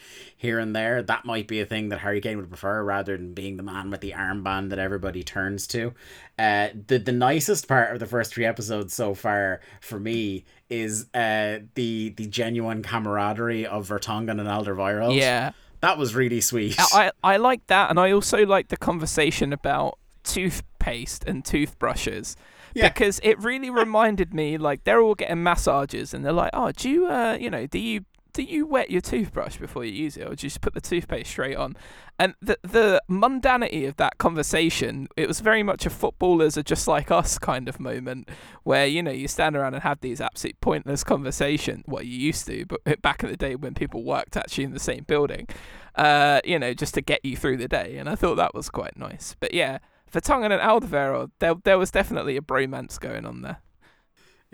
here and there. That might be a thing that Harry Kane would prefer rather than being the man with the armband that everybody turns to. Uh, the the nicest part of the first three episodes so far for me is uh the the genuine camaraderie of Vertonghen and Alderweireld. Yeah. That was really sweet. I, I like that, and I also like the conversation about toothpaste and toothbrushes. Yeah. Because it really reminded me, like they're all getting massages, and they're like, "Oh, do you, uh, you know, do you do you wet your toothbrush before you use it, or do you just put the toothpaste straight on? And the the mundanity of that conversation, it was very much a footballers are just like us kind of moment, where you know you stand around and have these absolute pointless conversation. What you used to, but *laughs* back in the day when people worked actually in the same building, uh, you know, just to get you through the day. And I thought that was quite nice. But yeah, Vertonghen and Alderweireld, there there was definitely a bromance going on there.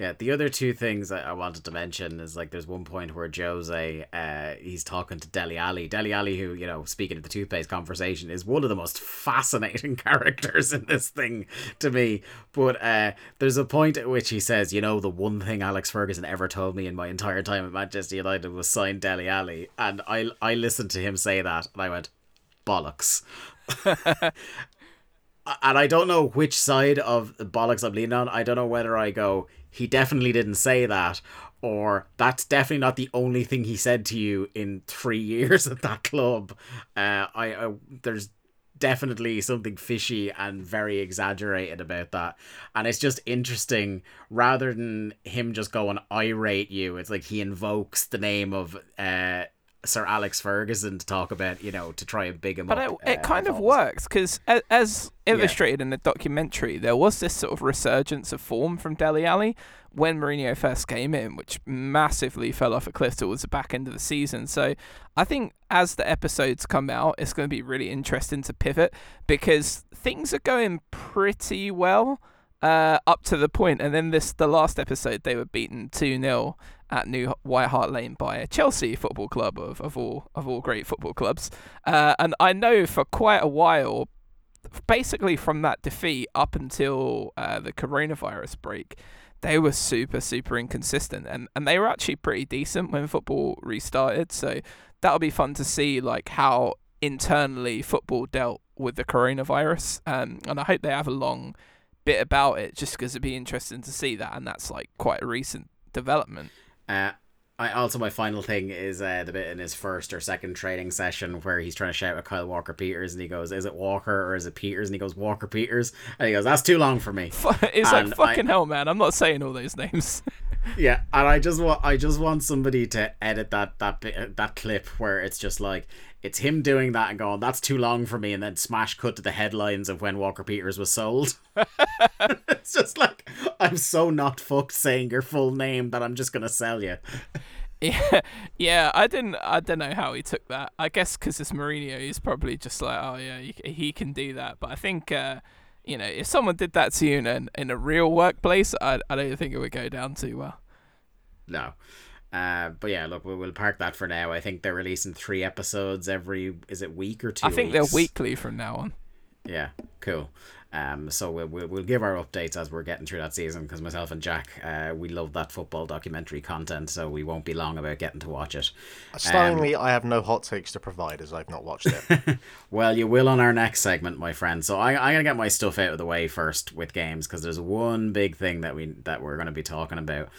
Yeah, the other two things I, I wanted to mention is like there's one point where Jose, uh, he's talking to Dele Alli. Dele Alli, who, you know, speaking of the toothpaste conversation, is one of the most *laughs* fascinating *laughs* characters in this thing to me. But uh, there's a point at which he says, you know, the one thing Alex Ferguson ever told me in my entire time at Manchester United was sign Dele Alli. And I, I listened to him say that and I went, bollocks. *laughs* and I don't know which side of the bollocks I'm leaning on. I don't know whether I go, he definitely didn't say that, or that's definitely not the only thing he said to you in three *laughs* years at that club. Uh, I, I there's definitely something fishy and very exaggerated about that. And it's just interesting rather than him just going irate you, it's like he invokes the name of uh Sir Alex Ferguson to talk about, you know, to try and big him but up. But it, it uh, kind of works because, as illustrated yeah. in the documentary, there was this sort of resurgence of form from Dele Alli when Mourinho first came in, which massively fell off a cliff towards the back end of the season. So I think as the episodes come out, it's going to be really interesting to pivot because things are going pretty well uh, up to the point, and then this the last episode they were beaten two 0 at New White Hart Lane by Chelsea football club of, of all of all great football clubs. Uh, and I know for quite a while, basically from that defeat up until uh, the coronavirus break, they were super super inconsistent, and and they were actually pretty decent when football restarted. So that'll be fun to see like how internally football dealt with the coronavirus. Um, and I hope they have a long bit about it just because it'd be interesting to see that, and that's like quite a recent development. Uh, I also my final thing is uh, the bit in his first or second training session where he's trying to shout at Kyle Walker Peters and he goes, "Is it Walker or is it Peters?" And he goes, "Walker Peters," and he goes, "That's too long for me." *laughs* it's and like fucking I, hell, man. I'm not saying all those names. *laughs* yeah, and I just want I just want somebody to edit that that that clip where it's just like it's him doing that and going, that's too long for me, and then smash cut to the headlines of when Walker Peters was sold. *laughs* it's just like, I'm so not fucked saying your full name that I'm just going to sell you. Yeah, yeah. I didn't. I don't know how he took that. I guess because it's Mourinho, he's probably just like, oh yeah, he, he can do that. But I think, uh, you know, if someone did that to you in a, in a real workplace, I I don't think it would go down too well. No, uh, but yeah, look, we'll, we'll park that for now. I think they're releasing three episodes every is it week or two. I think weeks? they're weekly from now on. Yeah, cool. Um, so we'll, we'll, we'll give our updates as we're getting through that season because myself and Jack, uh, we love that football documentary content, so we won't be long about getting to watch it. Stunningly, um, I have no hot takes to provide as I've not watched it. *laughs* well, you will on our next segment, my friend. So I, I'm gonna get my stuff out of the way first with games because there's one big thing that we that we're gonna be talking about.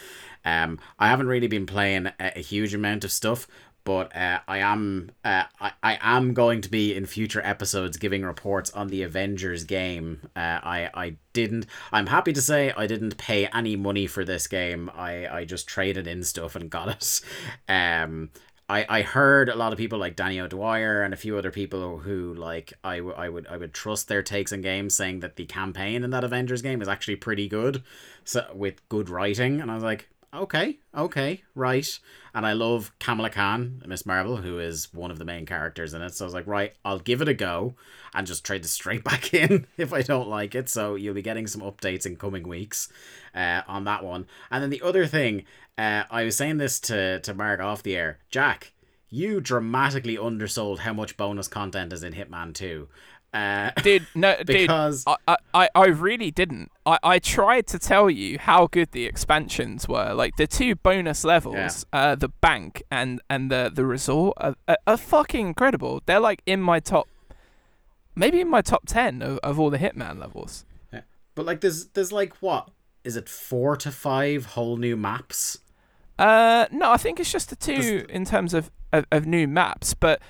Um, I haven't really been playing a, a huge amount of stuff, but uh, I am uh, I, I am going to be in future episodes giving reports on the Avengers game. Uh, I I didn't. I'm happy to say I didn't pay any money for this game. I I just traded in stuff and got it. Um, I, I heard a lot of people like Danny O'Dwyer and a few other people who like I, w- I would I would trust their takes on games saying that the campaign in that Avengers game is actually pretty good so with good writing and I was like okay, okay, right. And I love Kamala Khan, Miss Marvel, who is one of the main characters in it. So I was like, right, I'll give it a go and just trade it straight *laughs* back in if I don't like it. So you'll be getting some updates in coming weeks uh, on that one. And then the other thing, uh, I was saying this to, to Mark off the air. Jack, you dramatically undersold how much bonus content is in Hitman 2. Uh, *laughs* dude, no, because... dude, I, I, I really didn't. I, I tried to tell you how good the expansions were. Like the two bonus levels, yeah. uh, the bank and and the the resort, are, are, are, fucking incredible. They're like in my top, maybe in my top ten of, of all the Hitman levels. Yeah. But like, there's there's like what is it four to five whole new maps? Uh, no, I think it's just the two in terms of, of, of new maps, but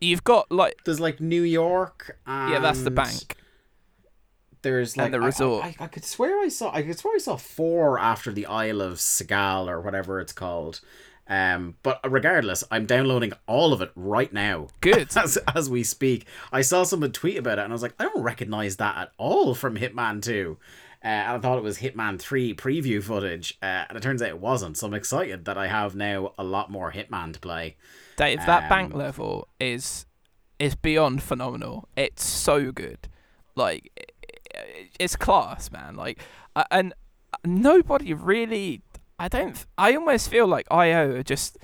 You've got like there's like New York. yeah, that's the bank. There's like and the resort. I, I, I, could swear I saw. I could swear I saw four after the Isle of Sgail or whatever it's called. Um, but regardless, I'm downloading all of it right now. Good. *laughs* as, as we speak. I saw someone tweet about it and I was like, I don't recognize that at all from Hitman 2. Uh, and I thought it was Hitman 3 preview footage, uh, and it turns out it wasn't. So I'm excited that I have now a lot more Hitman to play. Dave, that bank level is is beyond phenomenal. It's so good. Like it's class, man. Like uh, and nobody really I don't I almost feel like IO just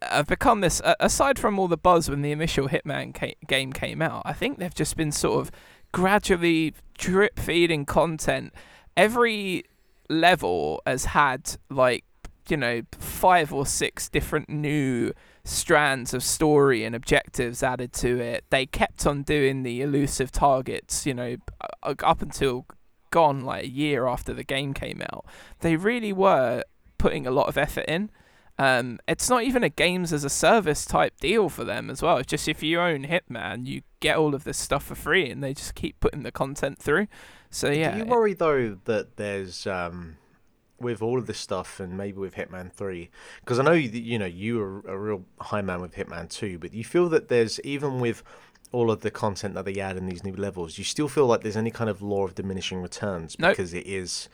have become this aside from all the buzz when the initial Hitman ca- game came out. I think they've just been sort of gradually drip feeding content. Every level has had like you know five or six different new strands of story and objectives added to it. They kept on doing the elusive targets, you know, up until gone like a year after the game came out. They really were putting a lot of effort in. Um, it's not even a games as a service type deal for them as well. It's just if you own Hitman, you get all of this stuff for free, and they just keep putting the content through. So yeah, Do you worry though that there's um, with all of this stuff and maybe with Hitman Three, because I know you, you know you are a real high man with Hitman Two, but you feel that there's even with all of the content that they add in these new levels, you still feel like there's any kind of law of diminishing returns Nope. because it is,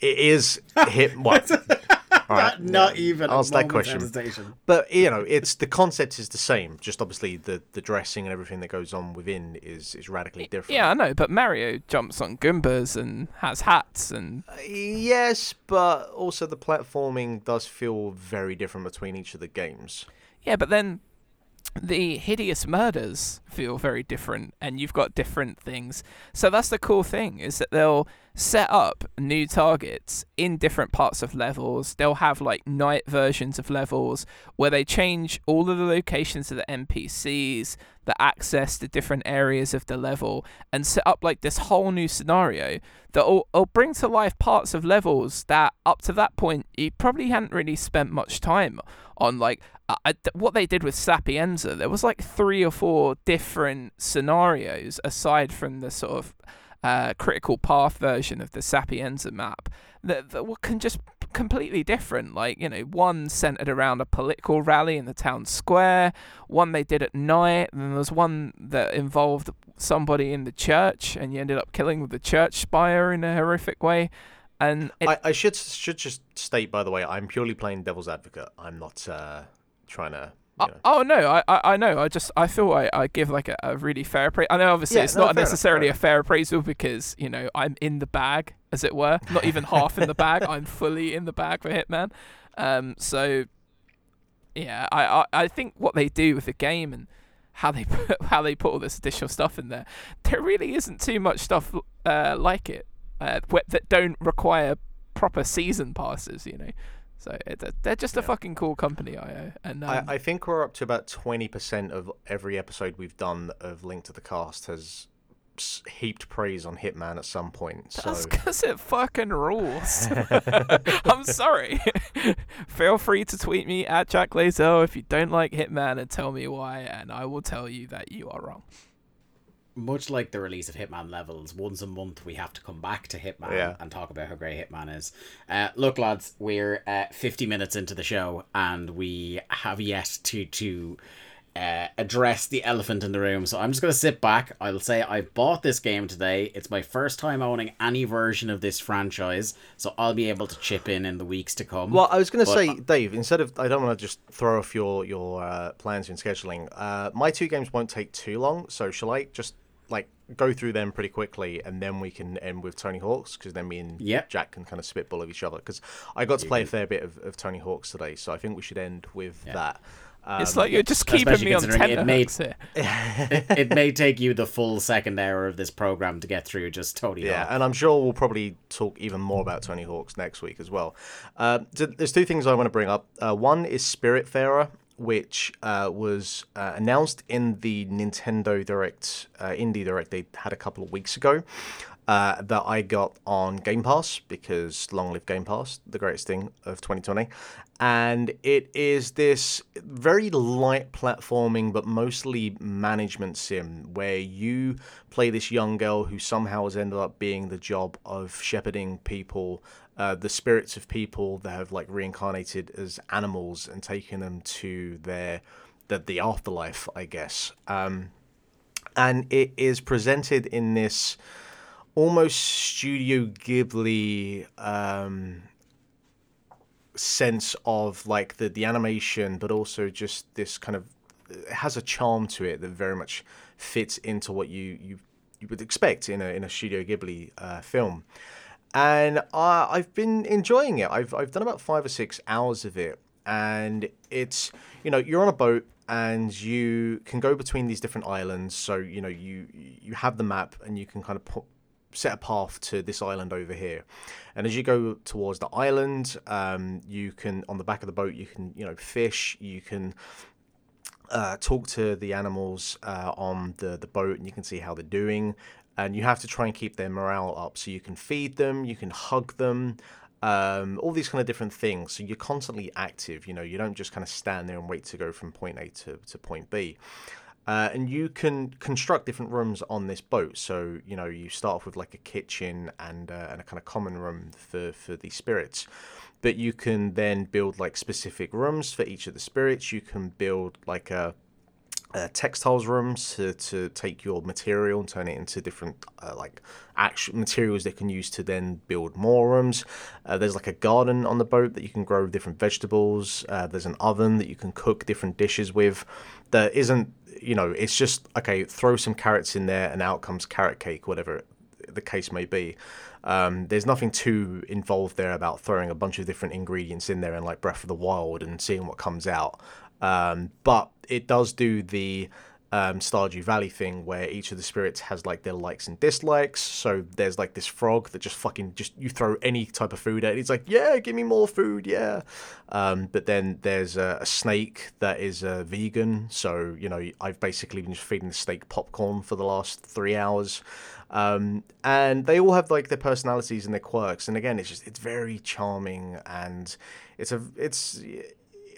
it is *laughs* hit what. *laughs* All right, Not yeah, even. Ask that question. hesitation. But you know, it's the concept is the same. Just obviously the the dressing and everything that goes on within is is radically different. yeah, I know. But Mario jumps on Goombas and has hats and uh, Yes, but also the platforming does feel very different between each of the games. Yeah, but then the hideous murders feel very different and you've got different things. So that's the cool thing is that they'll set up new targets in different parts of levels. They'll have like night versions of levels where they change all of the locations of the NPCs, the access to different areas of the level and set up like this whole new scenario that will, will bring to life parts of levels that up to that point you probably hadn't really spent much time on like I, I- what they did with Sapienza there was like three or four different scenarios aside from the sort of uh, critical path version of the Sapienza map that, that were can just completely different like you know one centered around a political rally in the town square one they did at night and then there was one that involved somebody in the church and you ended up killing with the church spire in a horrific way and it, I, I should should just state, by the way, I'm purely playing devil's advocate. I'm not uh, trying to. You Oh, no, I, I I know. I just I feel I, I give like a, a really fair appraisal. I know obviously Yeah, it's no, not fair enough, necessarily fair a fair appraisal because you know I'm in the bag as it were, not even half in the bag. I'm fully in the bag for Hitman. Um, so yeah, I, I I think what they do with the game and how they *laughs* put how they put all this additional stuff in there, there really isn't too much stuff uh, like it uh, that don't require proper season passes. You know. So it, they're just a Yeah. fucking cool company, IO. And um, I, I think we're up to about twenty percent of every episode we've done of Link to the Cast has heaped praise on Hitman at some point. So That's because it fucking rules. *laughs* *laughs* I'm sorry. *laughs* Feel free to tweet me at Jack Layzell if you don't like Hitman and tell me why, and I will tell you that you are wrong. Much like the release of Hitman Levels, once a month we have to come back to Hitman Yeah. and talk about how great Hitman is. Uh, look, lads, we're uh, 50 minutes into the show and we have yet to to uh, address the elephant in the room. So I'm just going to sit back. I'll say I bought this game today. It's my first time owning any version of this franchise, so I'll be able to chip in in the weeks to come. Well, I was going to say, Dave, instead of I don't want to just throw off your your uh, plans and scheduling. Uh, my two games won't take too long, so shall I just like go through them pretty quickly, and then we can end with Tony Hawk's because then me and Yeah. Jack can kind of spitball of each other. Because I got to play a fair bit of, of Tony Hawk's today, so I think we should end with that. Um, it's like you're just keeping me on considering it made- *laughs* it, it may take you the full second hour of this program to get through just Tony Yeah, Hawk. and I'm sure we'll probably talk even more about Tony Hawk's next week as well. Uh, th- there's two things I want to bring up. Uh, one is Spirit Spiritfarer, which uh, was uh, announced in the Nintendo Direct, uh, Indie Direct they had a couple of weeks ago. uh, that I got on Game Pass because long live Game Pass, the greatest thing of 2020. And it is this very light platforming, but mostly management sim where you play this young girl who somehow has ended up being the job of shepherding people, uh, the spirits of people that have like reincarnated as animals and taken them to their the, the afterlife, I guess. Um, and it is presented in this almost Studio Ghibli um, sense of like the the animation, but also just this kind of it has a charm to it that very much fits into what you you, you would expect in a in a Studio Ghibli uh, film. And I've been enjoying it. I've I've done about five or six hours of it, and it's you know you're on a boat and you can go between these different islands. So you know you you have the map and you can kind of put, set a path to this island over here. And as you go towards the island, um, you can on the back of the boat you can you know fish. You can uh, talk to the animals uh, on the the boat, and you can see how they're doing. And you have to try and keep their morale up. So you can feed them, you can hug them, um, all these kind of different things. So you're constantly active. You know, you don't just kind of stand there and wait to go from point A to, to point B. Uh, and you can construct different rooms on this boat. So you know, you start off with like a kitchen and uh, and a kind of common room for for the spirits. But you can then build like specific rooms for each of the spirits. You can build like a uh, textiles rooms to, to take your material and turn it into different uh, like actual materials they can use to then build more rooms. Uh, there's like a garden on the boat that you can grow different vegetables. Uh, there's an oven that you can cook different dishes with. There isn't, you know, it's just okay. Throw some carrots in there and out comes carrot cake, whatever the case may be. Um, there's nothing too involved there about throwing a bunch of different ingredients in there and like Breath of the Wild and seeing what comes out. Um, but it does do the um, Stardew Valley thing where each of the spirits has like their likes and dislikes. So there's like this frog that just fucking just you throw any type of food at it. It's like, yeah, give me more food, yeah. Um, but then there's a, a snake that is a vegan. So you know I've basically been just feeding the snake popcorn for the last three hours. Um, and they all have like their personalities and their quirks. And again, it's just it's very charming and it's a it's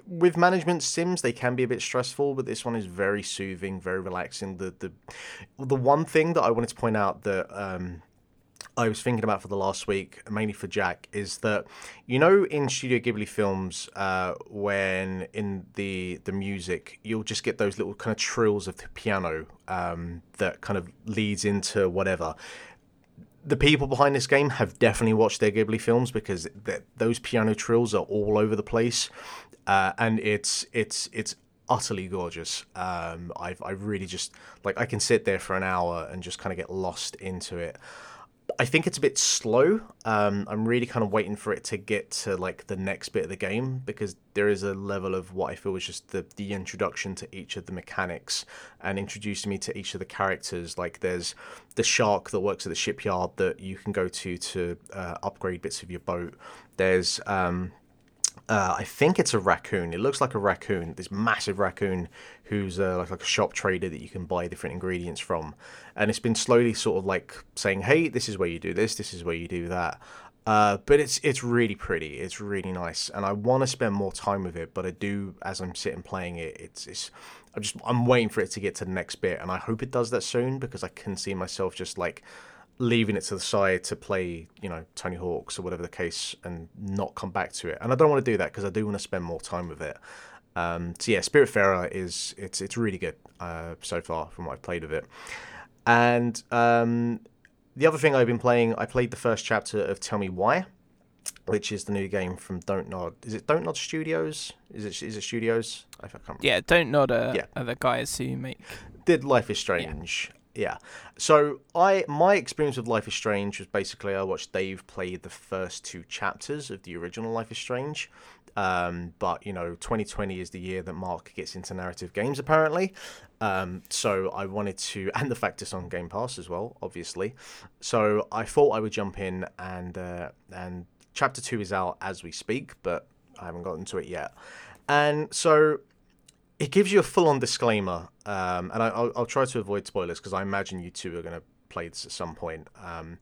with management sims they can be a bit stressful but this one is very soothing very relaxing the the the one thing that i wanted to point out that um I was thinking about for the last week, mainly for Jack, is that you know in Studio Ghibli films, uh, when in the the music you'll just get those little kind of trills of the piano um, that kind of leads into whatever. The people behind this game have definitely watched their Ghibli films because th- those piano trills are all over the place uh, and it's it's it's utterly gorgeous. Um, I've I really just like I can sit there for an hour and just kind of get lost into it. I think it's a bit slow. Um, I'm really kind of waiting for it to get to like the next bit of the game because there is a level of what I feel was just the the introduction to each of the mechanics and introducing me to each of the characters. Like there's the shark that works at the shipyard that you can go to to uh, upgrade bits of your boat. There's um, uh, I think it's a raccoon. It looks like a raccoon. This massive raccoon who's uh, like like a shop trader that you can buy different ingredients from, and it's been slowly sort of like saying, "Hey, this is where you do this. This is where you do that." Uh, but it's it's really pretty. It's really nice, and I want to spend more time with it. But I do, as I'm sitting playing it, it's it's I'm just I'm waiting for it to get to the next bit, and I hope it does that soon because I can see myself just like leaving it to the side to play, you know, Tony Hawks or whatever the case, and not come back to it. And I don't want to do that because I do want to spend more time with it. Um, so yeah, Spiritfarer is it's it's really good uh, so far from what I've played of it. And um, the other thing I've been playing, I played the first chapter of Tell Me Why, which is the new game from Don't Nod. Is it Don't Nod Studios? Is it is it Studios? I can't remember. Yeah, Don't Nod are, Yeah. are the guys who make. did Life is Strange. Yeah. So I my experience with Life is Strange was basically I watched Dave play the first two chapters of the original Life is Strange. Um, but you know, 2020 is the year that Mark gets into narrative games apparently. Um, so I wanted to, *laughs* and the fact it's on Game Pass as well, obviously. So I thought I would jump in and uh, and chapter two is out as we speak, but I haven't gotten to it yet. And so it gives you a full-on disclaimer, um, and I, I'll, I'll try to avoid spoilers because I imagine you two are going to play this at some point. Um,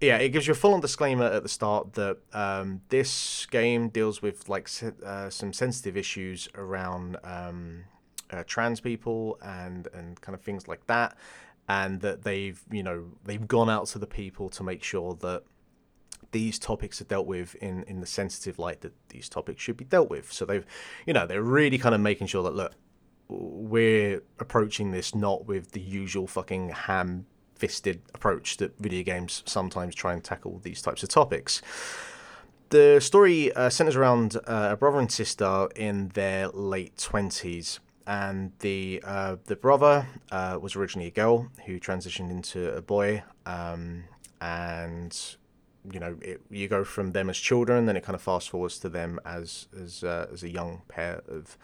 yeah, it gives you a full-on disclaimer at the start that um, this game deals with like uh, some sensitive issues around um, uh, trans people and and kind of things like that, and that they've you know they've gone out to the people to make sure that these topics are dealt with in in the sensitive light that these topics should be dealt with. So they've you know they're really kind of making sure that look we're approaching this not with the usual fucking ham fisted approach that video games sometimes try and tackle these types of topics. The story uh, centers around uh, a brother and sister in their late 20s. And the uh, the brother uh, was originally a girl who transitioned into a boy, um, and you know it, you go from them as children, then it kind of fast forwards to them as as uh, as a young pair of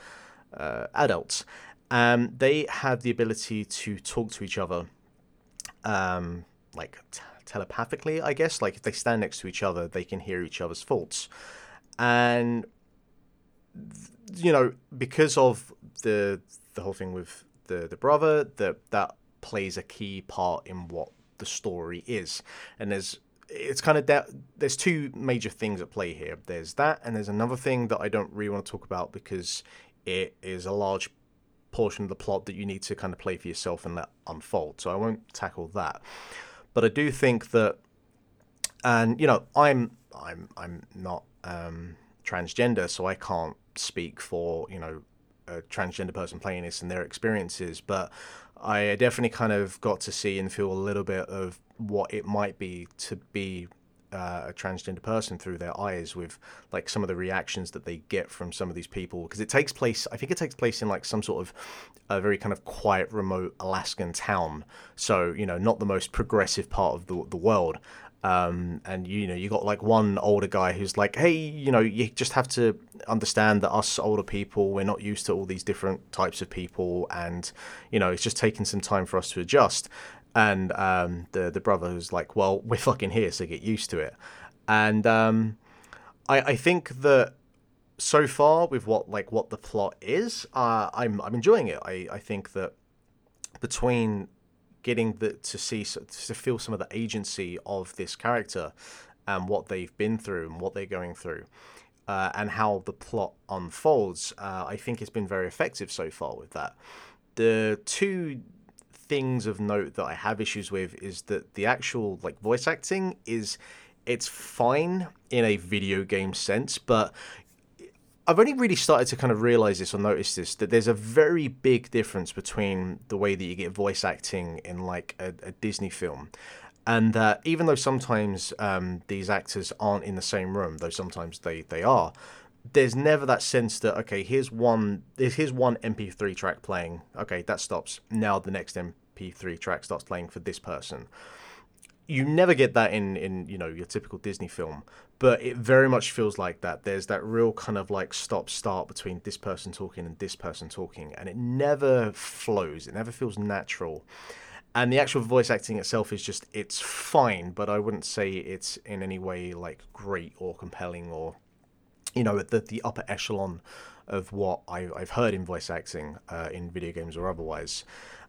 uh, adults. Um, they have the ability to talk to each other um, like t- telepathically, I guess. Like if they stand next to each other, they can hear each other's thoughts, and you know because of the the whole thing with the the brother, that that plays a key part in what the story is, and there's it's kind of that there's two major things at play here. There's that, and there's another thing that I don't really want to talk about because it is a large portion of the plot that you need to kind of play for yourself and let unfold. So I won't tackle that. But I do think that, and you know, I'm I'm I'm not um, transgender, so I can't speak for you know a transgender person playing this and their experiences. But I definitely kind of got to see and feel a little bit of what it might be to be uh, a transgender person through their eyes with like some of the reactions that they get from some of these people. Because it takes place i think it takes place in like some sort of a very kind of quiet remote alaskan town. So you know not the most progressive part of the, the world um, and you know you got like one older guy who's like hey you know you just have to understand that us older people we're not used to all these different types of people and you know it's just taking some time for us to adjust and um, the the brother was like, "Well, we're fucking here, so get used to it." And um, I I think that so far with what like what the plot is, uh, I'm I'm enjoying it. I I think that between getting the to see to feel some of the agency of this character and what they've been through and what they're going through. Uh, and how the plot unfolds, uh, I think it's been very effective so far with that. The two things of note that I have issues with is that the actual like voice acting is it's fine in a video game sense, but I've only really started to kind of realize this or notice this that there's a very big difference between the way that you get voice acting in like a, a Disney film. And that even though sometimes um, these actors aren't in the same room, though sometimes they, they are, there's never that sense that okay, here's one here's one MP3 track playing. Okay, that stops. Now the next MP3 track starts playing for this person. You never get that in in you know your typical Disney film, but it very much feels like that. There's that real kind of like stop start between this person talking and this person talking, and it never flows. It never feels natural. And the actual voice acting itself is just it's fine, but I wouldn't say it's in any way like great or compelling or you know, the, the upper echelon of what I, I've heard in voice acting uh, in video games or otherwise.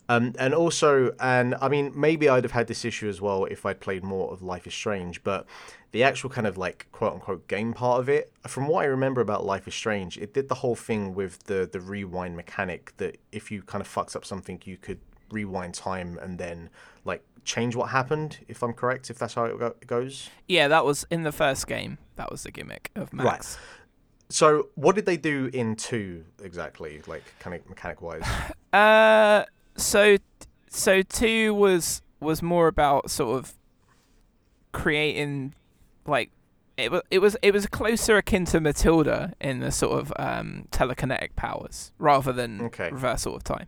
Um, and also, and I mean, maybe I'd have had this issue as well if I'd played more of Life is Strange, but the actual kind of like quote unquote game part of it, from what I remember about Life is Strange, it did the whole thing with the, the rewind mechanic that if you kind of fucked up something, you could rewind time and then like change what happened, if I'm correct, if that's how it goes. Yeah, that was in the first game. That was the gimmick of Max. Right. So, what did they do in two exactly, like kind of mechanic wise? *laughs* Uh, so so two was was more about sort of creating like it was it was it was closer akin to Matilda in the sort of um, telekinetic powers rather than okay. reversal of time.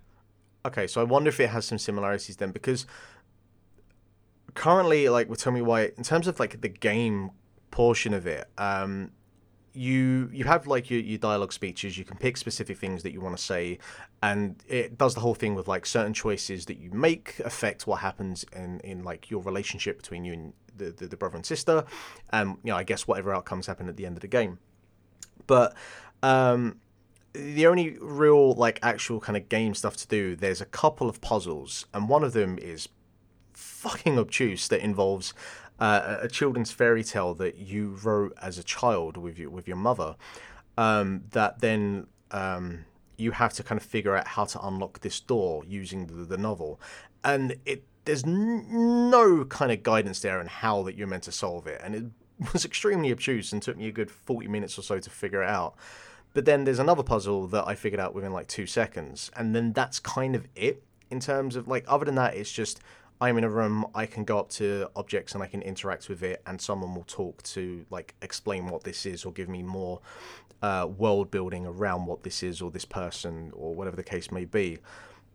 Okay, so I wonder if it has some similarities then because currently, like, well, tell me why. In terms of like the game portion of it, um, you you have like your, your dialogue speeches you can pick specific things that you want to say and it does the whole thing with like certain choices that you make affect what happens in in like your relationship between you and the, the, the brother and sister and you know i guess whatever outcomes happen at the end of the game. But um the only real like actual kind of game stuff to do there's a couple of puzzles and one of them is fucking obtuse that involves uh, a children's fairy tale that you wrote as a child with your with your mother. Um, that then um, you have to kind of figure out how to unlock this door using the, the novel, and it there's n- no kind of guidance there on how that you're meant to solve it, and it *laughs* was extremely obtuse and took me a good forty minutes or so to figure it out. But then there's another puzzle that I figured out within like two seconds, and then that's kind of it in terms of like other than that, it's just I'm in a room, I can go up to objects and I can interact with it, and someone will talk to like explain what this is or give me more uh, world building around what this is or this person or whatever the case may be.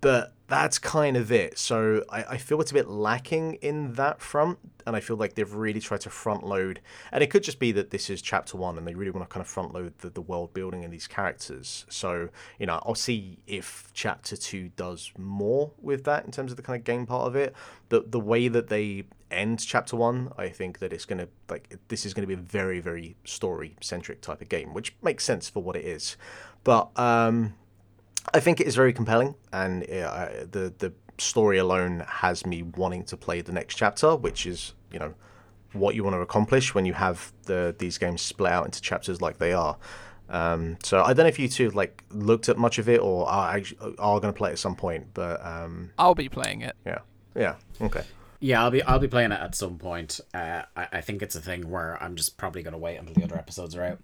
But that's kind of it. So I, I feel it's a bit lacking in that front, and I feel like they've really tried to front load. And it could just be that this is chapter one, and they really want to kind of front load the, the world building and these characters. So you know, I'll see if chapter two does more with that in terms of the kind of game part of it. The the way that they end chapter one, I think that it's gonna like this is gonna be a very very story centric type of game, which makes sense for what it is. But um, I think it is very compelling, and uh, the the story alone has me wanting to play the next chapter, which is you know what you want to accomplish when you have the these games split out into chapters like they are. Um, so I don't know if you two like looked at much of it or are, are going to play it at some point, but um, I'll be playing it. Yeah, yeah, okay. Yeah, I'll be I'll be playing it at some point. Uh, I I think it's a thing where I'm just probably gonna wait until the other episodes are out.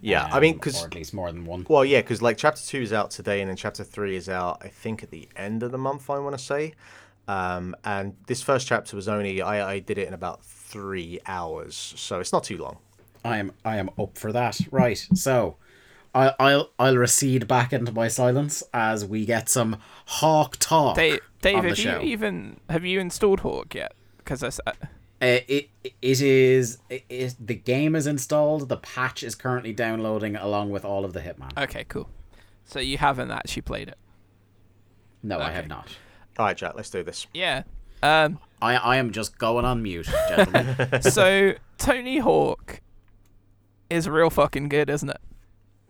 Yeah, um, I mean, because or at least more than one. Well, yeah, because like chapter two is out today, and then chapter three is out. I think at the end of the month. I want to say. Um, and this first chapter was only I, I did it in about three hours, so it's not too long. I am I am up for that. Right, so I, I'll I'll recede back into my silence as we get some Hawk talk. Dave, Dave on the have show. you even have you installed Hawk yet? Because I. Uh, it it is it is the game is installed. The patch is currently downloading along with all of the Hitman. okay, cool. So you haven't actually played it. No, I have not. All right, Jack, let's do this. Yeah. Um. I I am just going on mute, gentlemen. *laughs* so Tony Hawk is real fucking good, isn't it?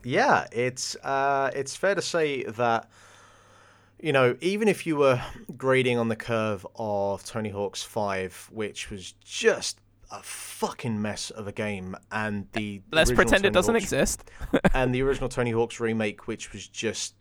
Yeah, it's uh, it's fair to say that you know even if you were grading on the curve of Tony Hawk's Five, which was just a fucking mess of a game, and the Let's pretend it Tony doesn't Hawk's- exist. *laughs* and the original Tony Hawk's remake, which was just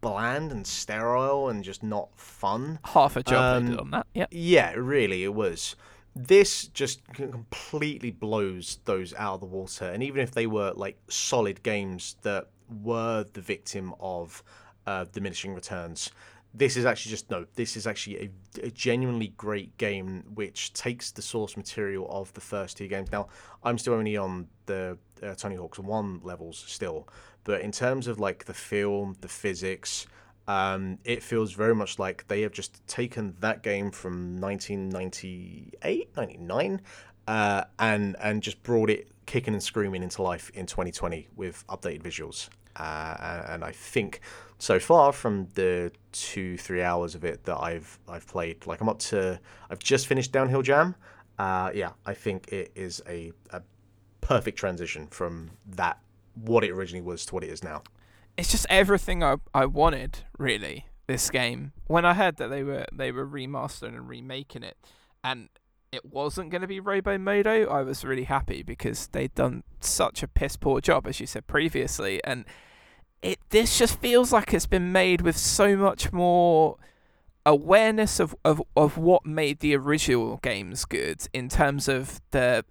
bland and sterile and just not fun. Half a job they Um, did on that. Yeah. Yeah, really, it was. This just completely blows those out of the water. And even if they were like solid games that were the victim of uh, diminishing returns, this is actually just no. This is actually a, a genuinely great game which takes the source material of the first two games. Now, I'm still only on the uh, Tony Hawk's One levels still, but in terms of like the feel, the physics, um, it feels very much like they have just taken that game from 1998, 99, uh, and and just brought it kicking and screaming into life in 2020 with updated visuals. Uh, and I think so far from the two three hours of it that I've I've played, like I'm up to I've just finished Downhill Jam. Uh, yeah, I think it is a, a perfect transition from that what it originally was to what it is now. It's just everything I I wanted really this game. When I heard that they were they were remastering and remaking it, and it wasn't going to be Robomodo, I was really happy because they'd done such a piss poor job, as you said previously, and it this just feels like it's been made with so much more awareness of, of, of what made the original games good in terms of the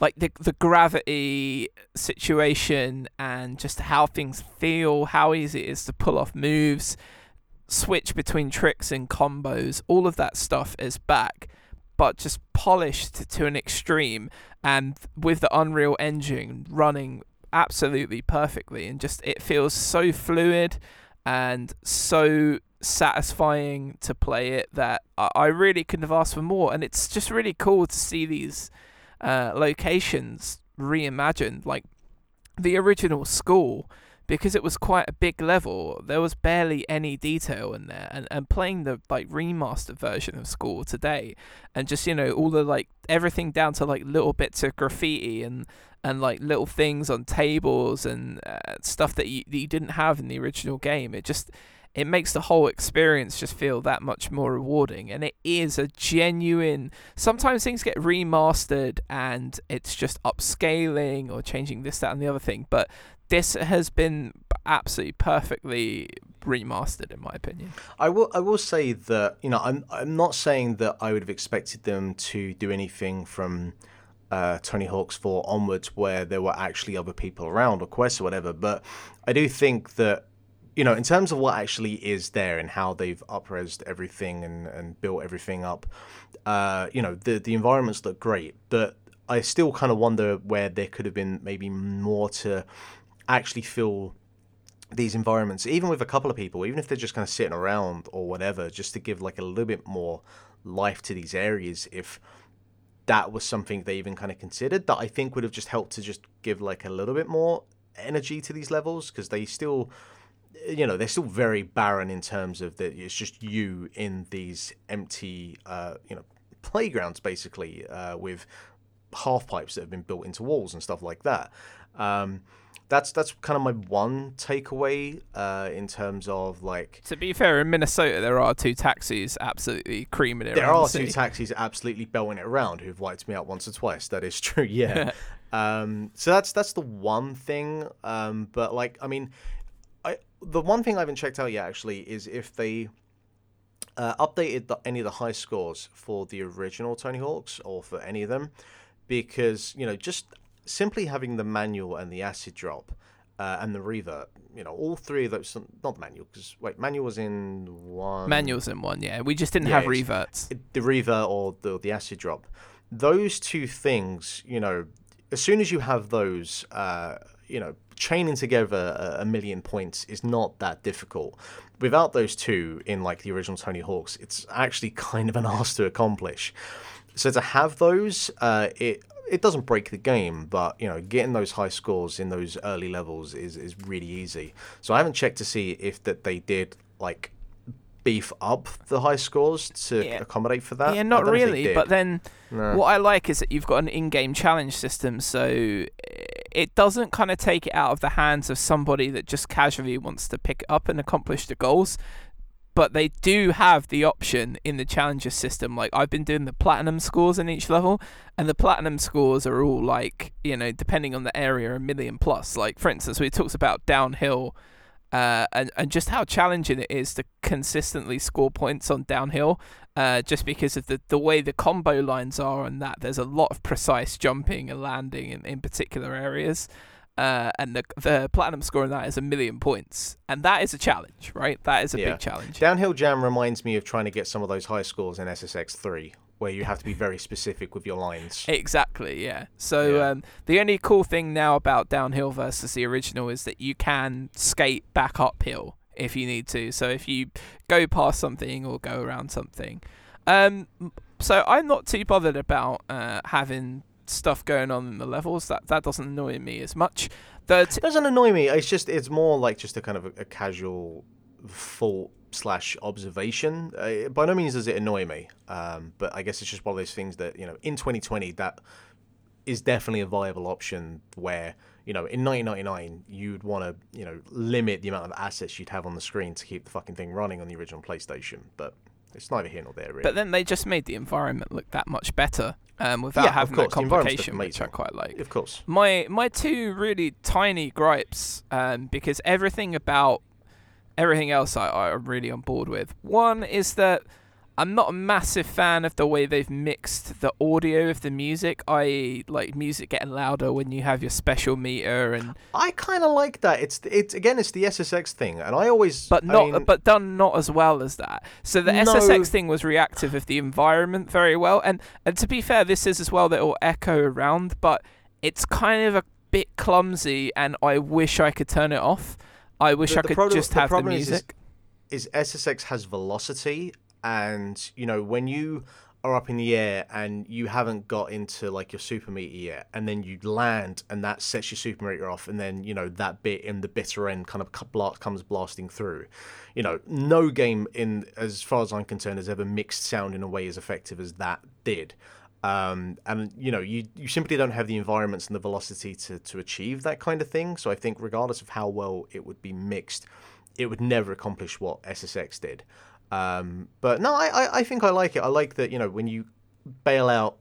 like the the gravity situation and just how things feel, how easy it is to pull off moves, switch between tricks and combos, all of that stuff is back, but just polished to an extreme and with the Unreal Engine running absolutely perfectly and just it feels so fluid and so satisfying to play it that I, I really couldn't have asked for more. And it's just really cool to see these uh, locations reimagined like the original school because it was quite a big level there was barely any detail in there and, and playing the like remastered version of school today and just you know all the like everything down to like little bits of graffiti and and like little things on tables and uh, stuff that you, that you didn't have in the original game it just it makes the whole experience just feel that much more rewarding. And it is a genuine. Sometimes things get remastered and it's just upscaling or changing this, that, and the other thing. But this has been absolutely perfectly remastered, in my opinion. I will. I will say that you know, I'm. I'm not saying that I would have expected them to do anything from uh, Tony Hawk's 4 onwards where there were actually other people around or quests or whatever. But I do think that, you know, in terms of what actually is there and how they've upresed everything and, and built everything up, uh, you know, the, the environments look great. But I still kind of wonder where there could have been maybe more to actually feel these environments, even with a couple of people, even if they're just kind of sitting around or whatever, just to give like a little bit more life to these areas. If that was something they even kind of considered that I think would have just helped to just give like a little bit more energy to these levels because they still you know they're still very barren in terms of that it's just you in these empty uh, you know playgrounds basically uh, with half pipes that have been built into walls and stuff like that um, that's that's kind of my one takeaway uh, in terms of like. To be fair, in Minnesota there are two taxis absolutely creaming it. There are the two taxis absolutely belting it around who've wiped me out once or twice. That is true. *laughs* Yeah. um, so that's that's the one thing. Um, but like, I mean, the one thing I haven't checked out yet actually is if they. Uh, updated the, any of the high scores for the original Tony Hawks or for any of them, because you know just simply having the manual and the acid drop uh, and the revert, you know, all three of those, not the manual, because wait, manual was in one. Manual's in one, yeah. We just didn't yeah, have reverts. The revert or the, the acid drop. Those two things, you know, as soon as you have those, uh, you know, chaining together a, a, million points is not that difficult. Without those two in like the original Tony Hawks, it's actually kind of an *laughs* ask to accomplish. So to have those, uh, it it doesn't break the game, but you know, getting those high scores in those early levels is is really easy. So I haven't checked to see if that they did like beef up the high scores to yeah. accommodate for that. Yeah, not really. But then no. what I like is that you've got an in-game challenge system, so it doesn't kind of take it out of the hands of somebody that just casually wants to pick it up and accomplish the goals but they do have the option in the challenger system. Like I've been doing the platinum scores in each level, and the platinum scores are all like you know depending on the area a million plus. Like for instance, we talked about downhill. Uh, and, and just how challenging it is to consistently score points on downhill, uh, just because of the, the way the combo lines are and that there's a lot of precise jumping and landing in, in particular areas uh, and the the platinum score on that is a million points, and that is a challenge, right? That is a yeah. big challenge. Downhill Jam reminds me of trying to get some of those high scores in SSX three, where you have to be very *laughs* specific with your lines. Exactly, yeah. So yeah. Um, the only cool thing now about Downhill versus the original is that you can skate back uphill if you need to. So if you go past something or go around something. Um, so I'm not too bothered about uh, having stuff going on in the levels. That that doesn't annoy me as much. That it doesn't annoy me. It's just it's more like just a kind of a, a casual thought slash observation. Uh, by no means does it annoy me, um, but I guess it's just one of those things that you know in 2020 that is definitely a viable option where you know in 1999 you'd want to you know limit the amount of assets you'd have on the screen to keep the fucking thing running on the original PlayStation, but it's neither here nor there, really. But then they just made the environment look that much better um, without yeah, having that complication, which I quite like. Of course. My my two really tiny gripes, um, because everything about everything else I, I'm really on board with. One is that I'm not a massive fan of the way they've mixed the audio of the music, i.e., like music getting louder when you have your special meter and. I kind of like that. It's it's again, it's the SSX thing, and I always. But not, I mean... but done not as well as that. So the no. SSX thing was reactive of the environment very well, and and to be fair, this is as well that will echo around, but it's kind of a bit clumsy, and I wish I could turn it off. I wish the, I could problem, just have the, the music. Is, is SSX has velocity and you know when you are up in the air and you haven't got into like your super meter yet and then you land and that sets your super meter off and then you know that bit in the bitter end kind of comes blasting through. You know no game in as far as i'm concerned has ever mixed sound in a way as effective as that did. Um, and you know you, you simply don't have the environments and the velocity to, to achieve that kind of thing. So i think regardless of how well it would be mixed it would never accomplish what SSX did. Um, but no, I, I, I think I like it. I like that you know when you bail out,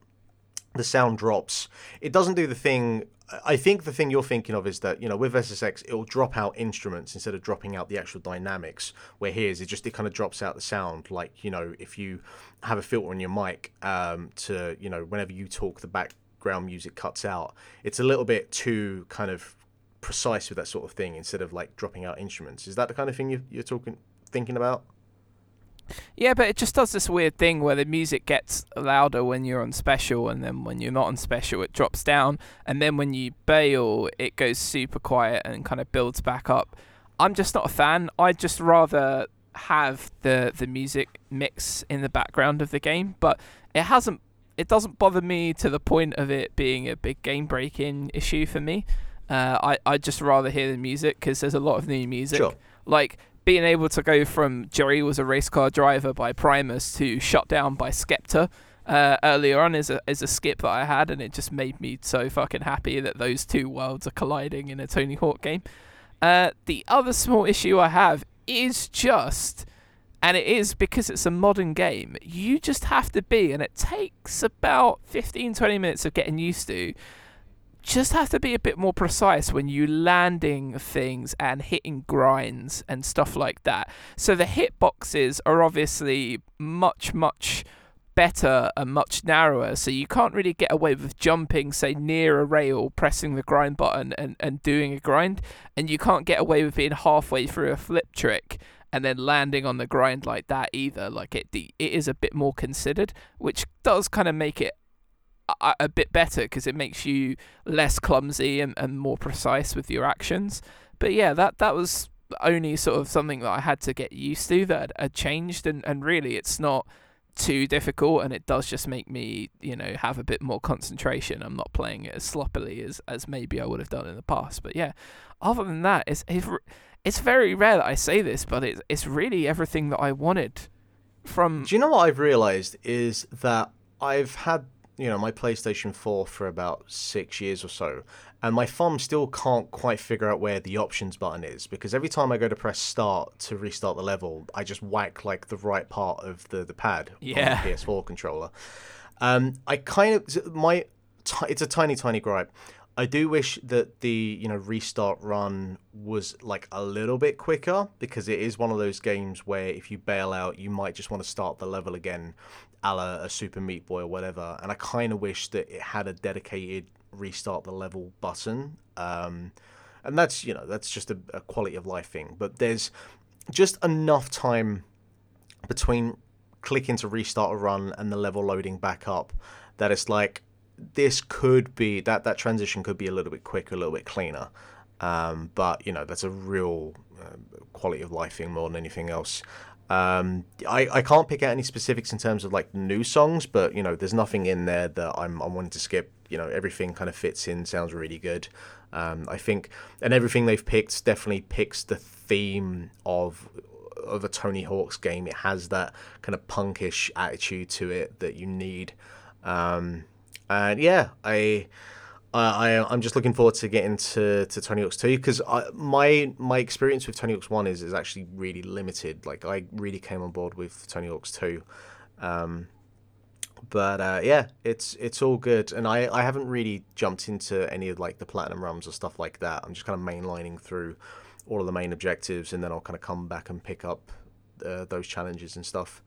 the sound drops. It doesn't do the thing. I think the thing you're thinking of is that you know with SSX it'll drop out instruments instead of dropping out the actual dynamics. Where here's it just it kind of drops out the sound. Like you know if you have a filter on your mic um, to you know whenever you talk the background music cuts out. It's a little bit too kind of precise with that sort of thing instead of like dropping out instruments. Is that the kind of thing you, you're talking thinking about? Yeah, but it just does this weird thing where the music gets louder when you're on special, and then when you're not on special, it drops down, and then when you bail, it goes super quiet and kind of builds back up. I'm just not a fan. I'd just rather have the the music mix in the background of the game, but it hasn't. It doesn't bother me to the point of it being a big game breaking issue for me. Uh, I I just rather hear the music because there's a lot of new music. Sure. Like being able to go from Jerry was a race car driver by Primus to shut down by Skepta uh, earlier on is a is a skip that I had, and it just made me so fucking happy that those two worlds are colliding in a Tony Hawk game. Uh, the other small issue I have is just, and it is because it's a modern game, you just have to be, and it takes about 15 20 minutes of getting used to just have to be a bit more precise when you landing things and hitting grinds and stuff like that. So the hitboxes are obviously much much better and much narrower, so you can't really get away with jumping, say, near a rail, pressing the grind button and, and doing a grind, and you can't get away with being halfway through a flip trick and then landing on the grind like that either. Like it, it is a bit more considered, which does kind of make it a, a bit better because it makes you less clumsy and, and more precise with your actions. But yeah, that that was only sort of something that I had to get used to that had changed, and, and really it's not too difficult and it does just make me you know have a bit more concentration i'm not playing it as sloppily as as maybe i would have done in the past but yeah other than that it's it's, it's very rare that i say this but it's it's really everything that i wanted from Do you know what I've realized is that I've had you know my PlayStation 4 for about six years or so, and my thumb still can't quite figure out where the options button is because every time I go to press start to restart the level, I just whack like the right part of the the pad Yeah. on the *laughs* PS4 controller. Um, I kind of my ti it's a tiny tiny gripe. I do wish that the you know restart run was like a little bit quicker because it is one of those games where if you bail out, you might just want to start the level again, a la a Super Meat Boy or whatever. And I kind of wish that it had a dedicated restart the level button. Um, and that's you know that's just a, a quality of life thing. But there's just enough time between clicking to restart a run and the level loading back up that it's like this could be that that transition could be a little bit quicker, a little bit cleaner. Um, but you know that's a real uh, quality of life thing more than anything else. Um, I, I can't pick out any specifics in terms of like new songs, but you know there's nothing in there that I'm I'm wanting to skip. You know everything kind of fits in, sounds really good. Um, I think and everything they've picked definitely picks the theme of of a Tony Hawk's game. It has that kind of punkish attitude to it that you need. Um, and yeah, I, I, I'm just looking forward to getting to, to Tony Hawk's 2 because my my experience with Tony Hawk's 1 is, is actually really limited. Like, I really came on board with Tony Hawk's 2. Um, but uh, yeah, it's it's all good, and I, I haven't really jumped into any of like the platinum runs or stuff like that. I'm just kind of mainlining through all of the main objectives, and then I'll kind of come back and pick up uh, those challenges and stuff.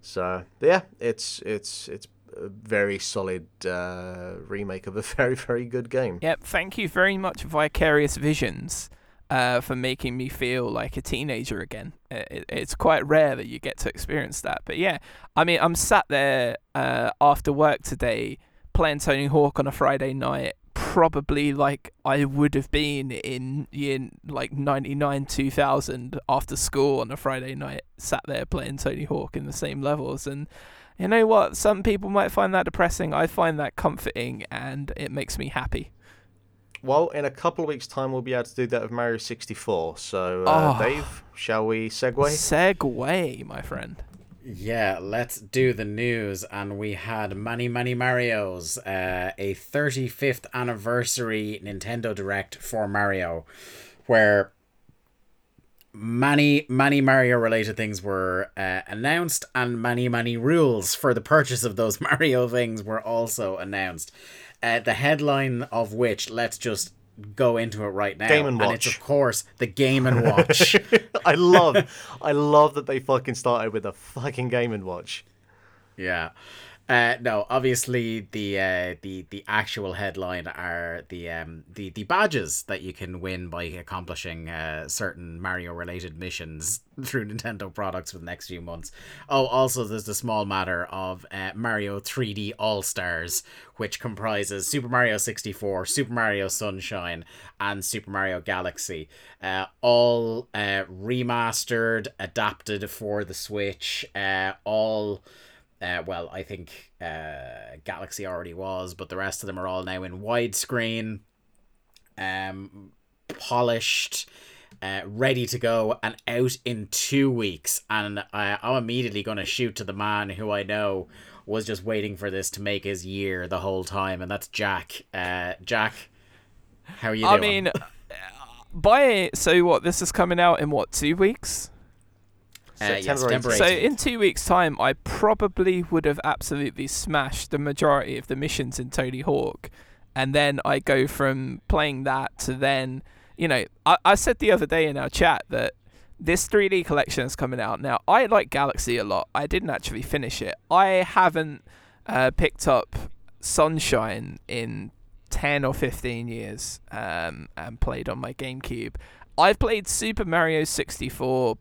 So yeah, it's it's it's very solid uh, remake of a *laughs* very very good game. Yep, thank you very much, Vicarious Visions, uh, for making me feel like a teenager again. It, it's quite rare that you get to experience that. But yeah, I mean, I'm sat there uh, after work today playing Tony Hawk on a Friday night, probably like I would have been in in like 99 2000 after school on a Friday night sat there playing Tony Hawk in the same levels and you know what some people might find that depressing I find that comforting and it makes me happy Well, in a couple of weeks' time, we'll be able to do that with Mario 64. So, uh, Oh. Dave, shall we segue? Segway my friend Yeah, let's do the news. And we had many, many Marios. Uh, a 35th anniversary Nintendo Direct for Mario, where many many Mario related things were uh, announced, and many many rules for the purchase of those *laughs* Mario things were also announced. Uh, the headline of which let's just go into it right now. Game and it's Watch. of course the Game and Watch. *laughs* I love, I love that they fucking started with a fucking Game and Watch. Yeah. Uh, no, obviously the uh, the the actual headline are the um the, the badges that you can win by accomplishing uh, certain Mario related missions *laughs* through Nintendo products for the next few months. Oh, also there's the small matter of uh, Mario 3D All Stars, which comprises Super Mario 64, Super Mario Sunshine, and Super Mario Galaxy, uh, all uh, remastered, adapted for the Switch, uh, all. Uh, well, I think uh, Galaxy already was, but the rest of them are all now in widescreen, um, polished, uh, ready to go, and out in two weeks. And I, I'm immediately going to shoot to the man who I know was just waiting for this to make his year the whole time, and that's Jack. Uh, Jack, how are you I doing? I mean, by so what? This is coming out in what two weeks? Uh, yeah, September September 18th. So in two weeks' time, I probably would have absolutely smashed the majority of the missions in Tony Hawk, and then I go from playing that to then, you know, I, I said the other day in our chat that this 3D collection is coming out now. I like Galaxy a lot. I didn't actually finish it. I haven't uh, picked up Sunshine in 10 or 15 years um, and played on my GameCube. I've played Super Mario 64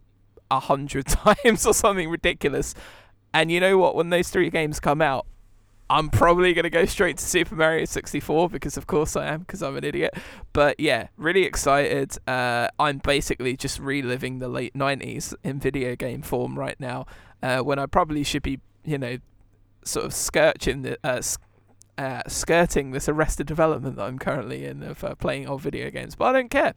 a hundred *laughs* times or something ridiculous. And you know what? When those three games come out, I'm probably going to go straight to Super Mario 64 because, of course, I am because I'm an idiot. But yeah, really excited. Uh, I'm basically just reliving the late 90s in video game form right now uh, when I probably should be, you know, sort of skirting the. Uh, uh, skirting this arrested development that I'm currently in of uh, playing old video games, but I don't care.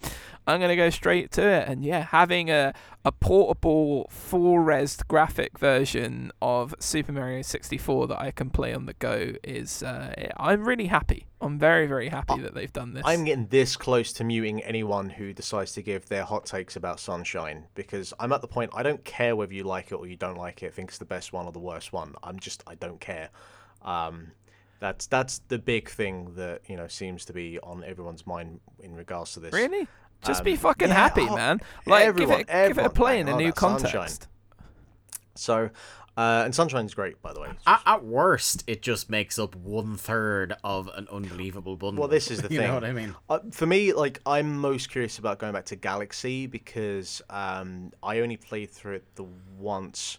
I'm gonna go straight to it, and yeah, having a a portable full res graphic version of Super Mario 64 that I can play on the go is uh, I'm really happy. I'm very very happy that they've done this. I'm getting this close to muting anyone who decides to give their hot takes about Sunshine because I'm at the point I don't care whether you like it or you don't like it, think it's the best one or the worst one. I'm just I don't care. Um, that's that's the big thing that you know seems to be on everyone's mind in regards to this. really just Um, be fucking yeah, happy, oh, man. Like everyone- give it give it a play bang in a on new that Sunshine. context. So, uh, and Sunshine's great by the way. At, at worst, it just makes up one third of an unbelievable bundle. Well, this is the *laughs* thing. you thing. know what I mean? Uh, for me, like I'm most curious about going back to Galaxy because um, I only played through it the once,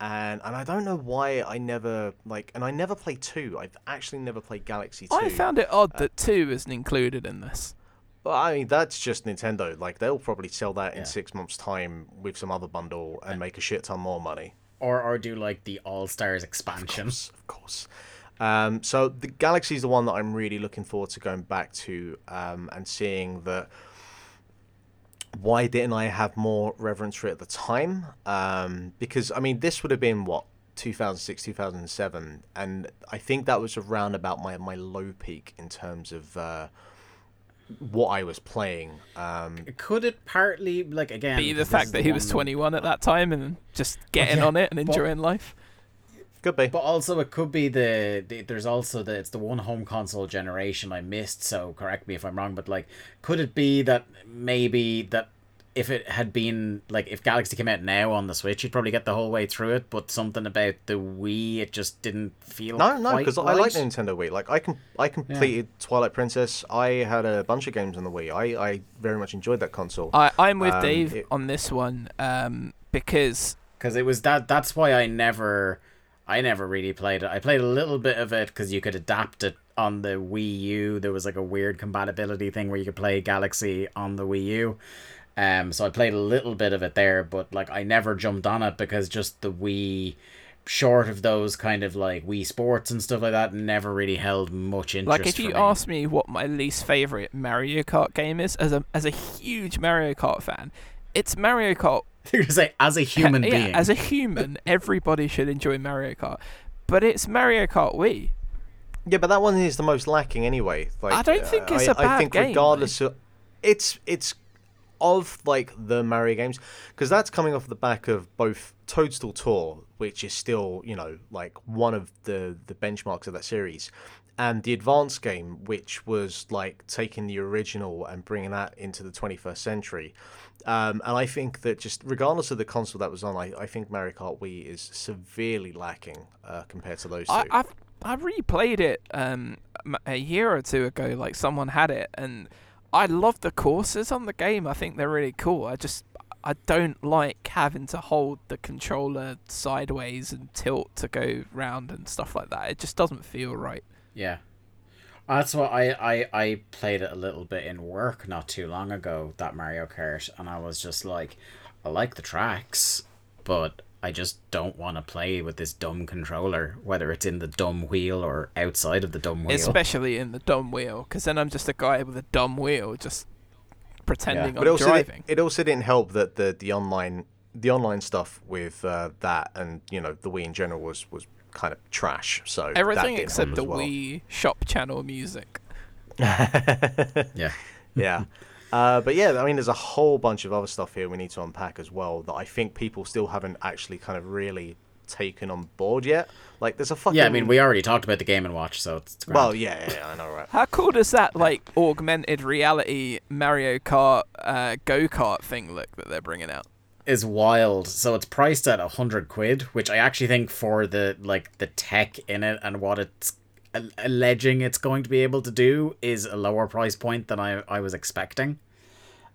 and and I don't know why I never like, and I never played two. I've actually never played Galaxy two. I found it odd that two isn't included in this. Well, I mean, that's just Nintendo. Like they'll probably sell that in six months' time with some other bundle and make a shit ton more money. Or or do like the All Stars expansion. course, of course. Um, so the Galaxy is the one that I'm really looking forward to going back to um, and seeing that. Why didn't I have more reverence for it at the time? Um, because I mean, this would have been what 2006, 2007, and I think that was around about my my low peak in terms of uh, what I was playing. Um, Could it partly like again Be the fact is that he was 21 at that time and just getting yeah, on it and but- enjoying life. Could be. But also, it could be the, the there's also the it's the one home console generation I missed. So correct me if I'm wrong, but like, could it be that maybe that if it had been like if Galaxy came out now on the Switch, you'd probably get the whole way through it. But something about the Wii, it just didn't feel No, no, quite because I like the Nintendo Wii. Like I can, I completed Twilight Princess. I had a bunch of games on the Wii. I, I very much enjoyed that console. I, I'm with Um, Dave it- on this one um, because because it was that that's why I never I never really played it. I played a little bit of it because you could adapt it on the Wii U. There was like a weird compatibility thing where you could play Galaxy on the Wii U. Um, so I played a little bit of it there, but like I never jumped on it because just the Wii, short of those kind of like Wii Sports and stuff like that, never really held much interest. like if you me. ask me what my least favorite Mario Kart game is as a as a huge Mario Kart fan, it's Mario Kart. *laughs* You're gonna say as a *laughs* human yeah, being, as a human, *laughs* everybody should enjoy Mario Kart, but it's Mario Kart Wii. yeah, but that one is the most lacking anyway. Like I don't think uh, it's a a bad I think game, regardless of, it's it's of like the Mario games, because that's coming off the back of both Toadstool Tour, which is still you know like one of the the benchmarks of that series, and the Advance game, which was like taking the original and bringing that into the 21st century. Um, and I think that just regardless of the console that was on, I, I think Mario Kart Wii is severely lacking uh, compared to those two. I, I've I replayed it um m- a year or two ago. Like someone had it, and I love the courses on the game. I think they're really cool. I just I don't like having to hold the controller sideways and tilt to go round and stuff like that. It just doesn't feel right. Yeah. That's what I, I I played it a little bit in work not too long ago, that Mario Kart, and I was just like, I like the tracks, but I just don't want to play with this dumb controller, whether it's in the dumb wheel or outside of the dumb wheel. Especially in the dumb wheel, because then I'm just a guy with a dumb wheel, just pretending but I'm also driving. It, it also didn't help that the the online the online stuff with uh, that and you know the Wii in general was was kind of trash. So Everything didn't except the as well. Wii shop channel music. *laughs* yeah. yeah. Uh, but yeah, I mean, there's a whole bunch of other stuff here we need to unpack as well that I think people still haven't actually kind of really taken on board yet. Like, there's a fucking Yeah, I mean, we already talked about the Game and Watch, so it's, it's grand. well, yeah, yeah, yeah, I know, right? How cool does that like augmented reality Mario Kart uh, go kart thing look that they're bringing out? Is wild. So it's priced at a hundred quid, which I actually think for the like the tech in it and what it's alleging it's going to be able to do is a lower price point than I I was expecting.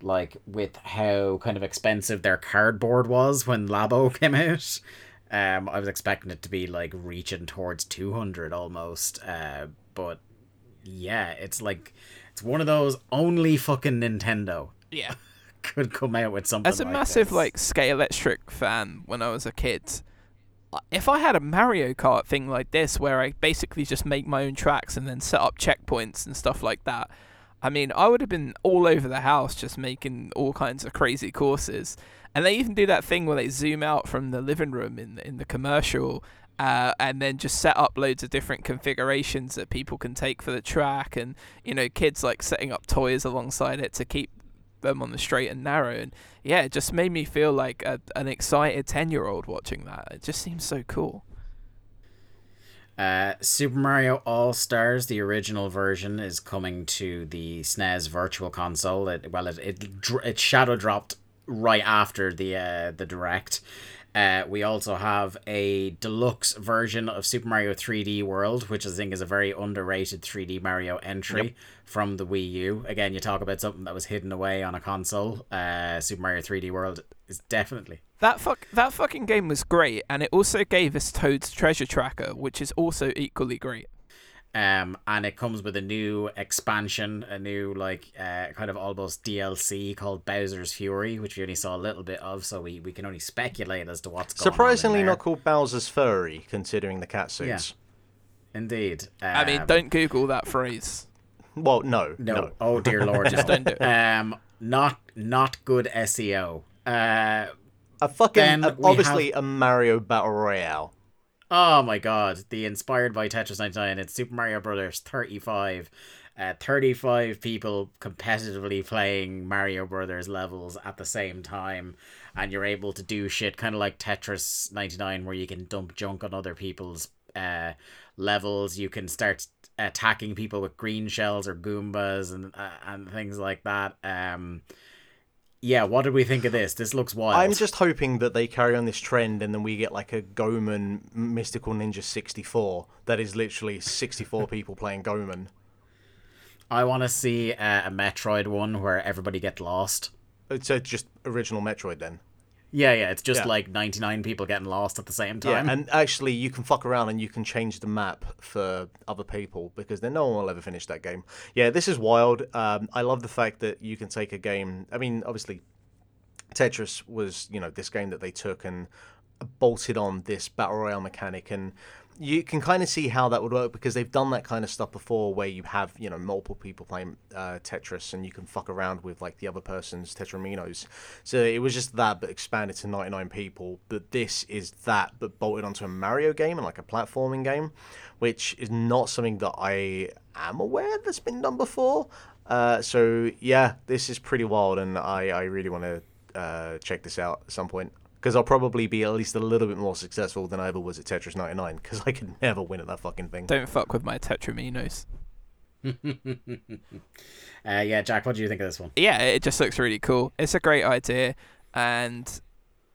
Like with how kind of expensive their cardboard was when Labo *laughs* came out. Um, I was expecting it to be like reaching towards two hundred almost. Uh, but yeah, it's like it's one of those only fucking Nintendo Yeah. *laughs* could come out with something. As a like massive this. like Scalextric fan when I was a kid, if I had a Mario Kart thing like this where I basically just make my own tracks and then set up checkpoints and stuff like that, I mean, I would have been all over the house just making all kinds of crazy courses. And they even do that thing where they zoom out from the living room in in the commercial. Uh, and then just set up loads of different configurations that people can take for the track, and you know, kids like setting up toys alongside it to keep them on the straight and narrow. And yeah, it just made me feel like a, an excited 10 year old watching that. It just seems so cool. Uh, Super Mario All Stars, the original version, is coming to the SNES Virtual Console. It, well, it it, it shadow dropped right after the uh, the direct. Uh, we also have a deluxe version of Super Mario 3D World, which I think is a very underrated 3D Mario entry from the Wii U. Again, you talk about something that was hidden away on a console. Uh, Super Mario 3D World is definitely That fuck that fucking game was great, and it also gave us Toad's Treasure Tracker, which is also equally great. Um and it comes with a new expansion a new like uh kind of almost dlc called bowser's fury which we only saw a little bit of so we, we can only speculate as to what's going Surprisingly, on in there. not called Bowser's Furry, considering the cat suits. indeed I mean, Um, don't Google that phrase. Well, no, no. no. oh dear *laughs* lord Just don't do it. um not not good seo uh A fucking Then a- we obviously a Mario Battle Royale. Oh my god, the inspired by Tetris 99, and Super Mario Brothers 35. Uh, 35 people competitively playing Mario Brothers levels at the same time, and you're able to do shit kind of like Tetris 99, where you can dump junk on other people's uh, levels. You can start attacking people with green shells or Goombas and uh, and things like that. Um, yeah, what did we think of this? This looks wild. I'm just hoping that they carry on this trend and then we get like a Goemon Mystical Ninja 64 that is literally 64 *laughs* people playing Goemon. I want to see uh, a Metroid one where everybody get lost. It's a just original Metroid then. Yeah, yeah, it's just Yeah. like 99 people getting lost at the same time. Yeah, and actually you can fuck around and you can change the map for other people because then no one will ever finish that game. Yeah, this is wild. Um, I love the fact that you can take a game. I mean, obviously, Tetris was you know this game that they took and bolted on this battle royale mechanic and you can kind of see how that would work because they've done that kind of stuff before where you have you know multiple people playing uh, tetris and you can fuck around with like the other person's tetrominos. So it was just that but expanded to 99 people. But this is that but bolted onto a mario game and like a platforming game which is not something that i am aware that's been done before. Uh, so yeah, this is pretty wild, and I, I really want to uh, check this out at some point because I'll probably be at least a little bit more successful than I ever was at Tetris 99 because I could never win at that fucking thing. Don't fuck with my Tetrominos. *laughs* uh, yeah, Jack, what do you think of this one? Yeah, it just looks really cool. It's a great idea, and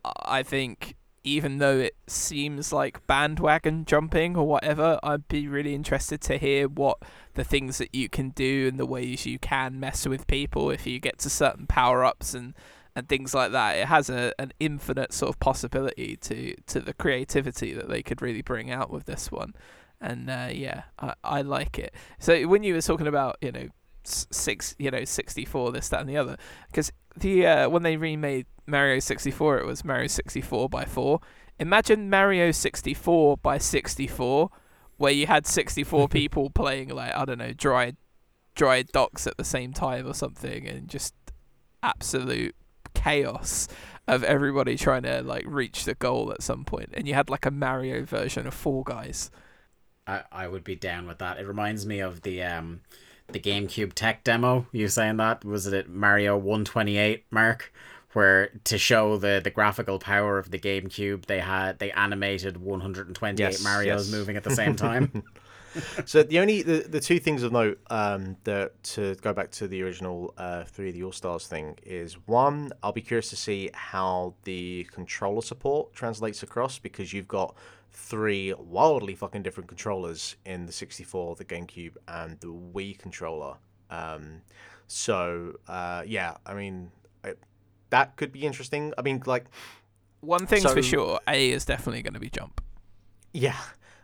I think even though it seems like bandwagon jumping or whatever, I'd be really interested to hear what the things that you can do and the ways you can mess with people if you get to certain power ups and, and things like that. It has a an infinite sort of possibility to, to the creativity that they could really bring out with this one. And uh, yeah, I, I like it. So when you were talking about, you know, six, you know, 64, this, that, and the other, because the uh, when they remade Mario 64, it was Mario 64 by 4. Imagine Mario 64 by 64, where you had 64 *laughs* people playing like I don't know, Dire Dire Docks at the same time or something, and just absolute chaos of everybody trying to like reach the goal at some point, and you had like a Mario version of Fall Guys. I I would be down with that. It reminds me of the um the GameCube tech demo. You saying that was it Mario 128 mark where to show the the graphical power of the GameCube they had they animated 128 Yes, Marios yes. moving at the same time. *laughs* *laughs* so the only the, the two things of note um, that to go back to the original uh, three of the All Stars thing is one, I'll be curious to see how the controller support translates across because you've got three wildly fucking different controllers in the 64, the GameCube, and the Wii controller. Um, so uh, yeah, I mean it, that could be interesting. I mean, like One thing's So- for sure, A is definitely going to be jump. Yeah.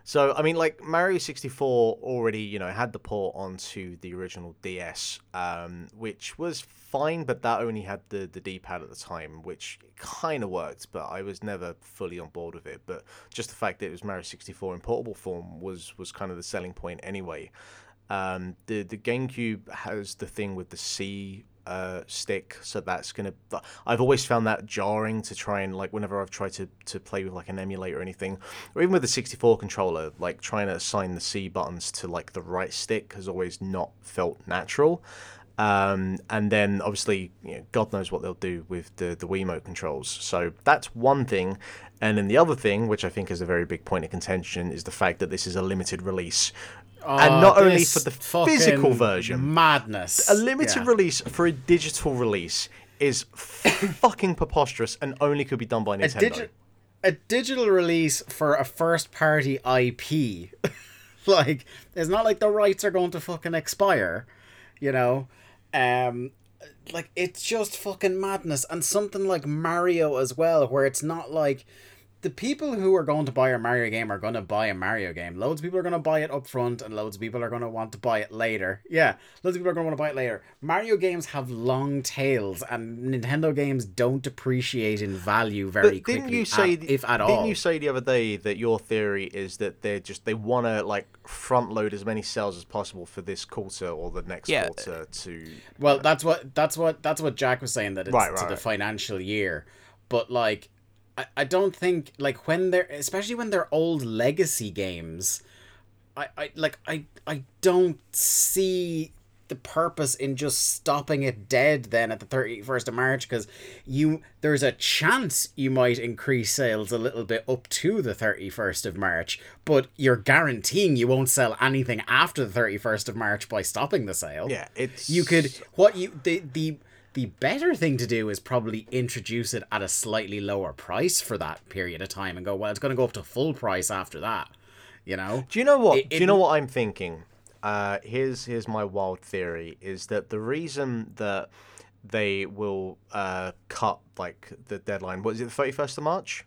So I mean, like Mario sixty four already, you know, had the port onto the original DS, um, which was fine, but that only had the the D pad at the time, which kind of worked, but I was never fully on board with it. But just the fact that it was Mario sixty four in portable form was was kind of the selling point anyway. Um, the the GameCube has the thing with the C uh, stick, so that's gonna. I've always found that jarring to try and like whenever I've tried to to play with like an emulator or anything, or even with the 64 controller, like trying to assign the C buttons to like the right stick has always not felt natural. Um, and then obviously, you know, God knows what they'll do with the the Wiimote controls. So that's one thing. And then the other thing, which I think is a very big point of contention, is the fact that this is a limited release and not Oh, only for the physical version, madness. a limited Yeah. release for a digital release is *coughs* fucking preposterous and only could be done by a, Nintendo. digi- a digital release for a first party IP. *laughs* like, it's not like the rights are going to fucking expire, you know? Um, like, it's just fucking madness. And something like Mario as well, where it's not like. The people who are going to buy a Mario game are going to buy a Mario game. Loads of people are going to buy it up front, and loads of people are going to want to buy it later. Yeah, loads of people are going to want to buy it later. Mario games have long tails, and Nintendo games don't depreciate in value very But quickly, didn't you say at- if at didn't all. you say the other day that your theory is that they're just they want to like front load as many sales as possible for this quarter or the next Yeah. quarter to Well, that's what that's what that's what Jack was saying that it's Right, to right, the right. financial year, but like, I, I don't think like when they're especially when they're old legacy games, I, I like I I don't see the purpose in just stopping it dead then at the 31st of March because you there's a chance you might increase sales a little bit up to the 31st of March but you're guaranteeing you won't sell anything after the 31st of March by stopping the sale. Yeah it's you could what you the the the better thing to do is probably introduce it at a slightly lower price for that period of time and go well it's going to go up to full price after that you know Do you know what? It- Do you know what I'm thinking? Uh, here's here's my wild theory: is that the reason that they will uh, cut like the deadline, what is it, the 31st of March?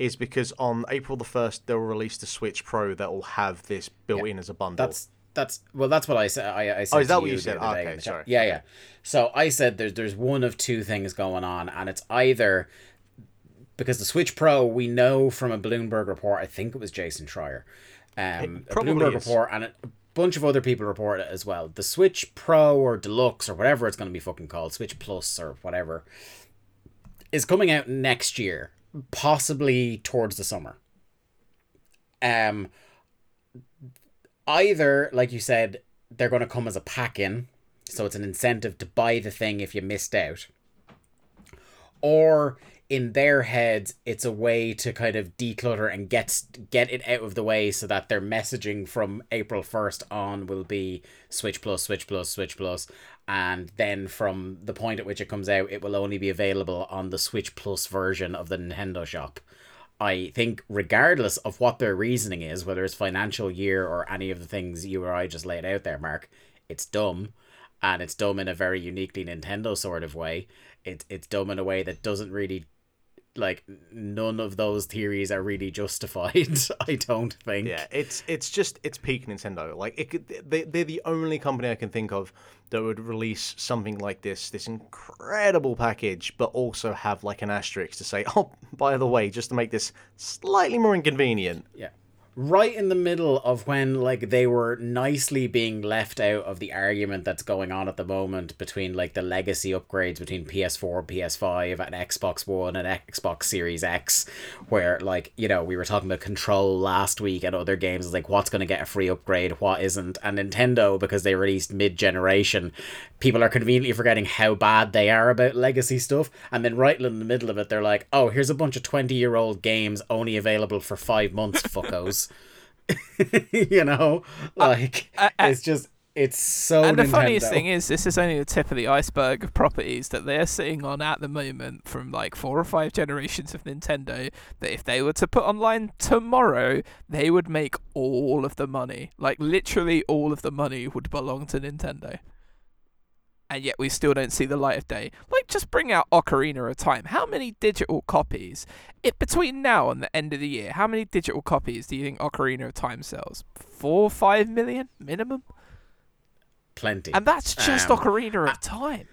Is because on April the first they'll release the Switch Pro that will have this built in as a bundle. that's that's well that's what i said i, I said Oh, is that what you said? Okay, in the chat. sorry. yeah yeah so i said there's there's one of two things going on and it's either because the switch pro we know from a bloomberg report i think it was jason schreier um, a bloomberg is. report and a bunch of other people report it as well the switch pro or deluxe or whatever it's going to be fucking called switch plus or whatever is coming out next year possibly towards the summer um either like you said they're going to come as a pack in so it's an incentive to buy the thing if you missed out. Or in their heads, it's a way to kind of declutter and get get it out of the way so that their messaging from April first on will be Switch Plus, Switch Plus, Switch Plus, and then from the point at which it comes out, it will only be available on the Switch Plus version of the Nintendo Shop. I think, regardless of what their reasoning is, whether it's financial year or any of the things you or I just laid out there, Mark, it's dumb, and it's dumb in a very uniquely Nintendo sort of way. It's it's dumb in a way that doesn't really like none of those theories are really justified *laughs* i don't think Yeah, it's it's just it's peak Nintendo. Like it could, they they're the only company I can think of that would release something like this, this incredible package, but also have like an asterisk to say, *laughs* oh, by the way, just to make this slightly more inconvenient. yeah right in the middle of when like they were nicely being left out of the argument that's going on at the moment between like the legacy upgrades between PS4, PS5 and Xbox One and Xbox Series X where like you know we were talking about Control last week and other games like what's going to get a free upgrade what isn't? And Nintendo because they released mid-generation people are conveniently forgetting how bad they are about legacy stuff and then right in the middle of it they're like oh here's a bunch of 20 year old games only available for 5 months *laughs* fuckos *laughs* you know uh, like I- I- it's just it's so and the Nintendo. funniest thing is, this is only the tip of the iceberg of properties that they're sitting on at the moment from like four or five generations of Nintendo. That if they were to put online tomorrow, they would make all of the money. Like literally all of the money would belong to Nintendo. And yet we still don't see the light of day. Like just bring out Ocarina of Time. How many digital copies? It between now and the end of the year, how many digital copies do you think Ocarina of Time sells? Four, five million minimum? plenty And that's just Um, Ocarina of Time.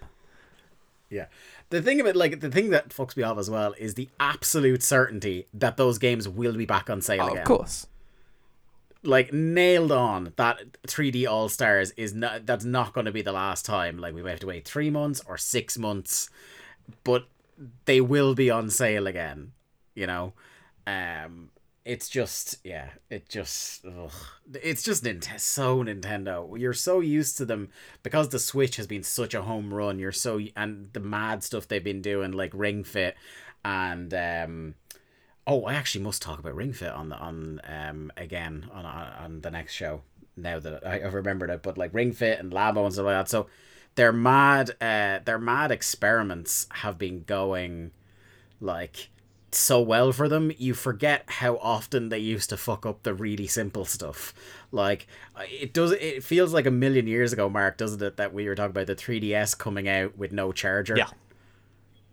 Yeah. The thing about like the thing that fucks me off as well is the absolute certainty that those games will be back on sale Oh, again. of course. Like nailed on that 3D All Stars is not that's not going to be the last time. Like we might have to wait 3 months or 6 months, but they will be on sale again, you know. Um it's just yeah, it just ugh. it's just Nintendo, so Nintendo. You're so used to them because the Switch has been such a home run. You're so and the mad stuff they've been doing like Ring Fit and um oh, I actually must talk about Ring Fit on the on um again on on, the next show. Now that I've remembered it, but like Ring Fit and Labo and stuff like that. So their mad uh their mad experiments have been going like so well for them you forget how often they used to fuck up the really simple stuff like it does it feels like a million years ago mark doesn't it that we were talking about the 3ds coming out with no charger Yeah.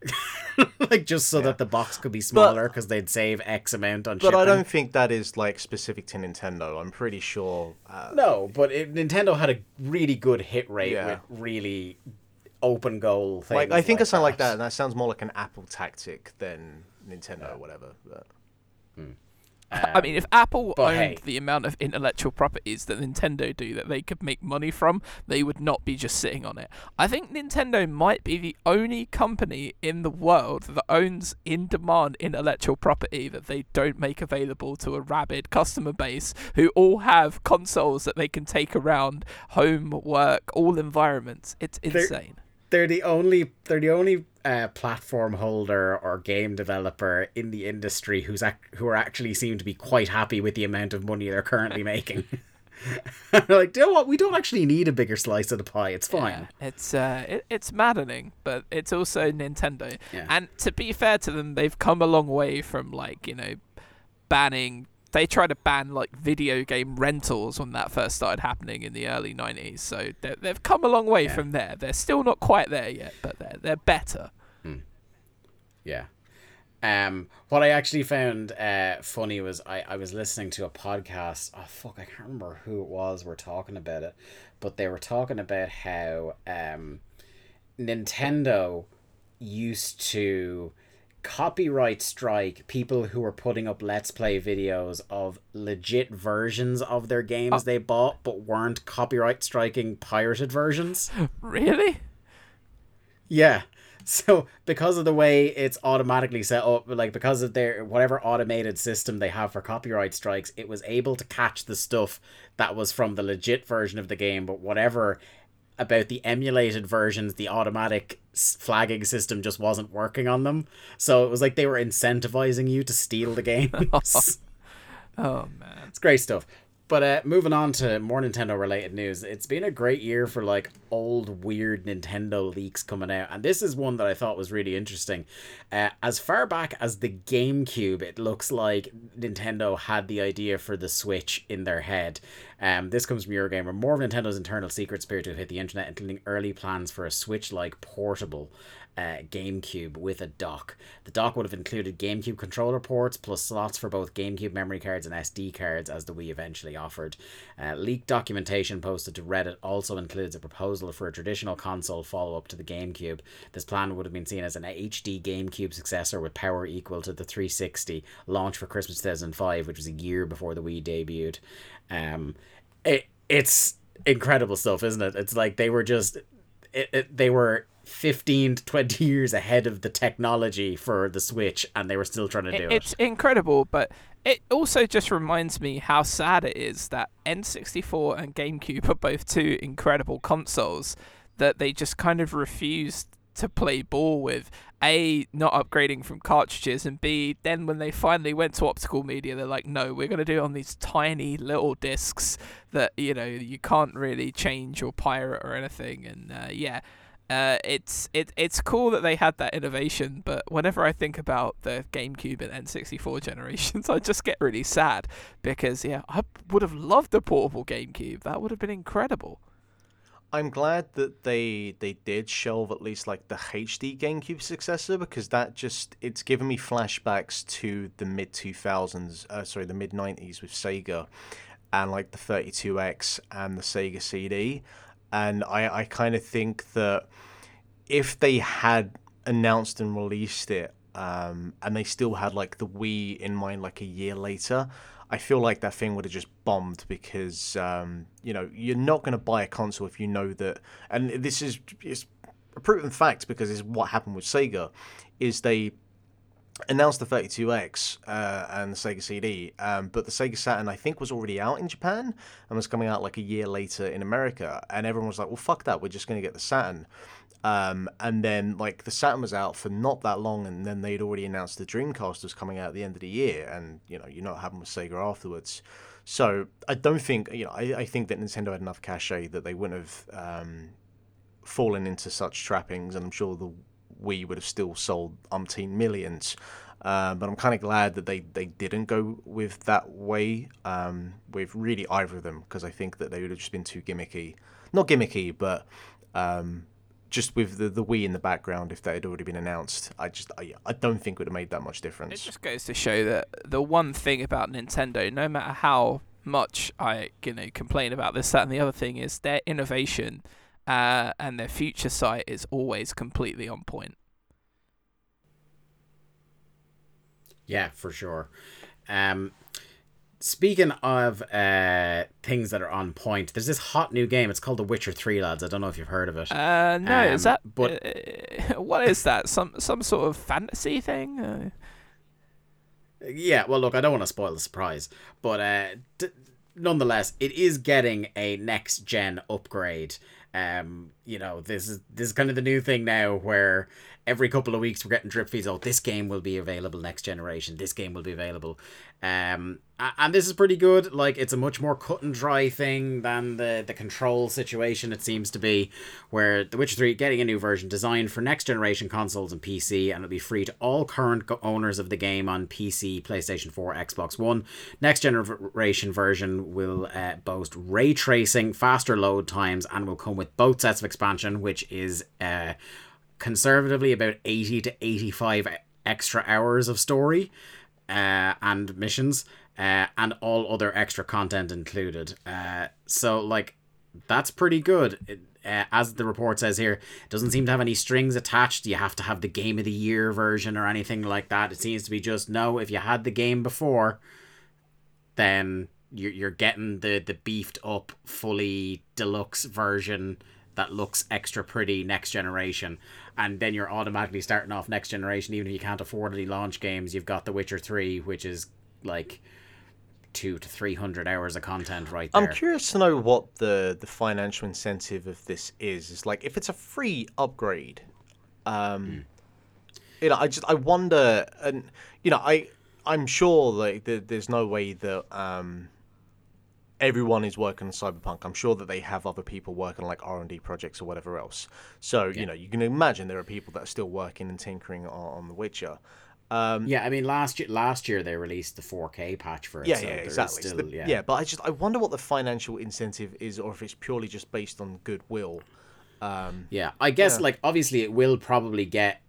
*laughs* like just so that the box could be smaller because they'd save x amount on But I don't think that is like specific to Nintendo. I'm pretty sure. Uh, no but it, nintendo had a really good hit rate Yeah. with really open goal things like I think of something like that, and that sounds more like an Apple tactic than Nintendo or whatever. But I mean, if Apple owned hey. the amount of intellectual properties that Nintendo do that they could make money from, they would not be just sitting on it. I think Nintendo might be the only company in the world that owns in demand intellectual property that they don't make available to a rabid customer base who all have consoles that they can take around home, work, all environments. It's insane. they're the only they're the only uh, platform holder or game developer in the industry who's ac- who are actually seem to be quite happy with the amount of money they're currently *laughs* making. *laughs* They're like, do you know what? We don't actually need a bigger slice of the pie. It's fine. Yeah, it's uh, it, it's maddening, but it's also Nintendo. Yeah. And to be fair to them, they've come a long way from like you know banning. They tried to ban like video game rentals when that first started happening in the early '90s. So they- they've come a long way Yeah. from there. They're still not quite there yet, but they're they're better. Yeah. Um, what I actually found uh, funny was I, I was listening to a podcast. Oh fuck, I can't remember who it was. We're talking about it, but they were talking about how um, Nintendo used to copyright strike people who were putting up let's play videos of legit versions of their games oh. they bought but weren't copyright striking pirated versions. Really? Yeah. So because of the way it's automatically set up, like because of their whatever automated system they have for copyright strikes, it was able to catch the stuff that was from the legit version of the game, but whatever about the emulated versions, the automatic flagging system just wasn't working on them. So it was like they were incentivizing you to steal the *laughs* games. *laughs* oh man, it's great stuff. But uh, moving on to more Nintendo related news, it's been a great year for like old weird Nintendo leaks coming out, and this is one that I thought was really interesting. Uh, as far back as the GameCube, it looks like Nintendo had the idea for the Switch in their head. Um, this comes from Eurogamer. More of Nintendo's internal secrets appear to have hit the internet, including early plans for a Switch-like portable uh, GameCube with a dock. The dock would have included GameCube controller ports plus slots for both GameCube memory cards and SD cards, as the Wii eventually offered. Uh, leaked documentation posted to Reddit also includes a proposal for a traditional console follow up to the GameCube. This plan would have been seen as an HD GameCube successor with power equal to the 360, launched for Christmas 2005, which was a year before the Wii debuted. Um, it it's incredible stuff, isn't it? It's like they were just it, it, they were 15 to 20 *laughs* years ahead of the technology for the Switch and they were still trying to do it. It's incredible, but it also just reminds me how sad it is that N64 and GameCube are both two incredible consoles that they just kind of refused to play ball with. A, not upgrading from cartridges, and B, then when they finally went to optical media, they're like, no, we're going to do it on these tiny little discs that, you know, you can't really change or pirate or anything. And uh, yeah, uh, it's it it's cool that they had that innovation, but whenever I think about the GameCube and N64 *laughs* generations, I just get really sad because yeah, I would have loved a portable GameCube. That would have been incredible. I'm glad that they they did shelve at least like the HD GameCube successor because that just it's given me flashbacks to the mid 2000s, uh, sorry, the mid 90s with Sega and like the 32X and the Sega CD and I, I kind of think that if they had announced and released it um, and they still had like the Wii in mind like a year later, I feel like that thing would have just bombed because um, you know you're not going to buy a console if you know that, and this is is a proven fact because it's what happened with Sega, is they announced the 32X uh, and the Sega CD, um, but the Sega Saturn I think was already out in Japan and was coming out like a year later in America, and everyone was like, "Well, fuck that, we're just going to get the Saturn." Um, and then like the Saturn was out for not that long, and then they'd already announced the Dreamcast was coming out at the end of the year, and you know you know what happened with Sega afterwards. So I don't think you know I, I think that Nintendo had enough cachet that they wouldn't have um, fallen into such trappings, and I'm sure the we would have still sold umpteen millions. Uh, but I'm kind of glad that they, they didn't go with that way um, with really either of them because I think that they would have just been too gimmicky. Not gimmicky, but um, just with the, the Wii in the background, if that had already been announced, I just I, I don't think it would have made that much difference. It just goes to show that the one thing about Nintendo, no matter how much I you know complain about this, that, and the other thing, is their innovation uh, and their future sight is always completely on point. Yeah, for sure. Um, speaking of uh, things that are on point, there's this hot new game. It's called The Witcher Three, lads. I don't know if you've heard of it. Uh, no, um, is that? But uh, *laughs* what is that? Some some sort of fantasy thing? Uh... Yeah. Well, look, I don't want to spoil the surprise, but uh, d- nonetheless, it is getting a next gen upgrade. Um, you know, this is this is kind of the new thing now where every couple of weeks we're getting drip feeds. Oh, this game will be available next generation. This game will be available. Um, and this is pretty good. Like it's a much more cut and dry thing than the the control situation. It seems to be where The Witcher Three getting a new version designed for next generation consoles and PC, and it'll be free to all current owners of the game on PC, PlayStation Four, Xbox One. Next generation version will uh, boast ray tracing, faster load times, and will come with both sets of expansion, which is uh, conservatively about 80 to 85 extra hours of story uh, and missions uh, and all other extra content included. Uh, so, like, that's pretty good. It, uh, as the report says here, it doesn't seem to have any strings attached. You have to have the game of the year version or anything like that. It seems to be just no. If you had the game before, then you're you're getting the the beefed up, fully deluxe version that looks extra pretty next generation and then you're automatically starting off next generation even if you can't afford any launch games you've got the witcher 3 which is like two to three hundred hours of content right there. I'm curious to know what the the financial incentive of this is. It's like if it's a free upgrade, um, Hmm. you know, I just I wonder, and you know, I I'm sure like there, there's no way that um everyone is working on Cyberpunk. I'm sure that they have other people working on like R and D projects or whatever else. So you know, you can imagine there are people that are still working and tinkering on, on The Witcher. Um, Yeah, I mean last year last year they released the 4K patch for it. yeah, so yeah, exactly. So the- yeah. yeah, but I just I wonder what the financial incentive is, or if it's purely just based on goodwill. Um, Yeah, I guess Yeah. like obviously it will probably get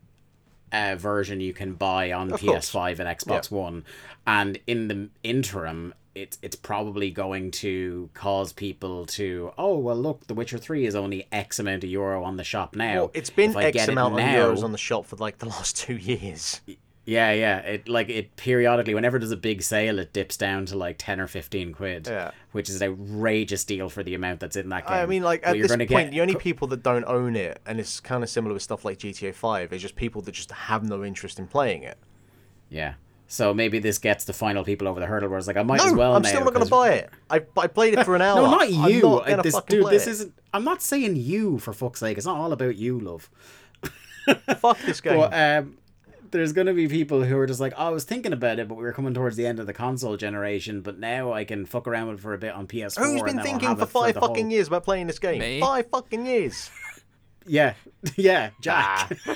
a version you can buy on Of. PS5 and Xbox One, and in the interim, it's it's probably going to cause people to oh well look, The Witcher Three is only X amount of euro on the shop now. well, it's been X amount of now- euros on the shop for like the *laughs* last two years. Yeah, yeah. It like it periodically whenever there's a big sale, it dips down to like ten or fifteen quid. Yeah. Which is an outrageous deal for the amount that's in that game. I mean, like at this point, get the only people that don't own it, and it's kind of similar with stuff like GTA Five, is just people that just have no interest in playing it. Yeah. So maybe this gets the final people over the hurdle where it's like I might No, as well I'm now. still not going to buy it. I, I played it for an *laughs* hour. No, not I'm you. not I- this dude, play this it. isn't. I'm not saying you for fuck's sake. It's not all about you, love. *laughs* Fuck this game. But um, there's gonna be people who are just like, oh, I was thinking about it, but we were coming towards the end of the console generation. But now I can fuck around with it for a bit on PS4. Who's and been then thinking for five the fucking whole- years about playing this game? Me? Five fucking years. *laughs* Yeah, yeah, Jack. Ah.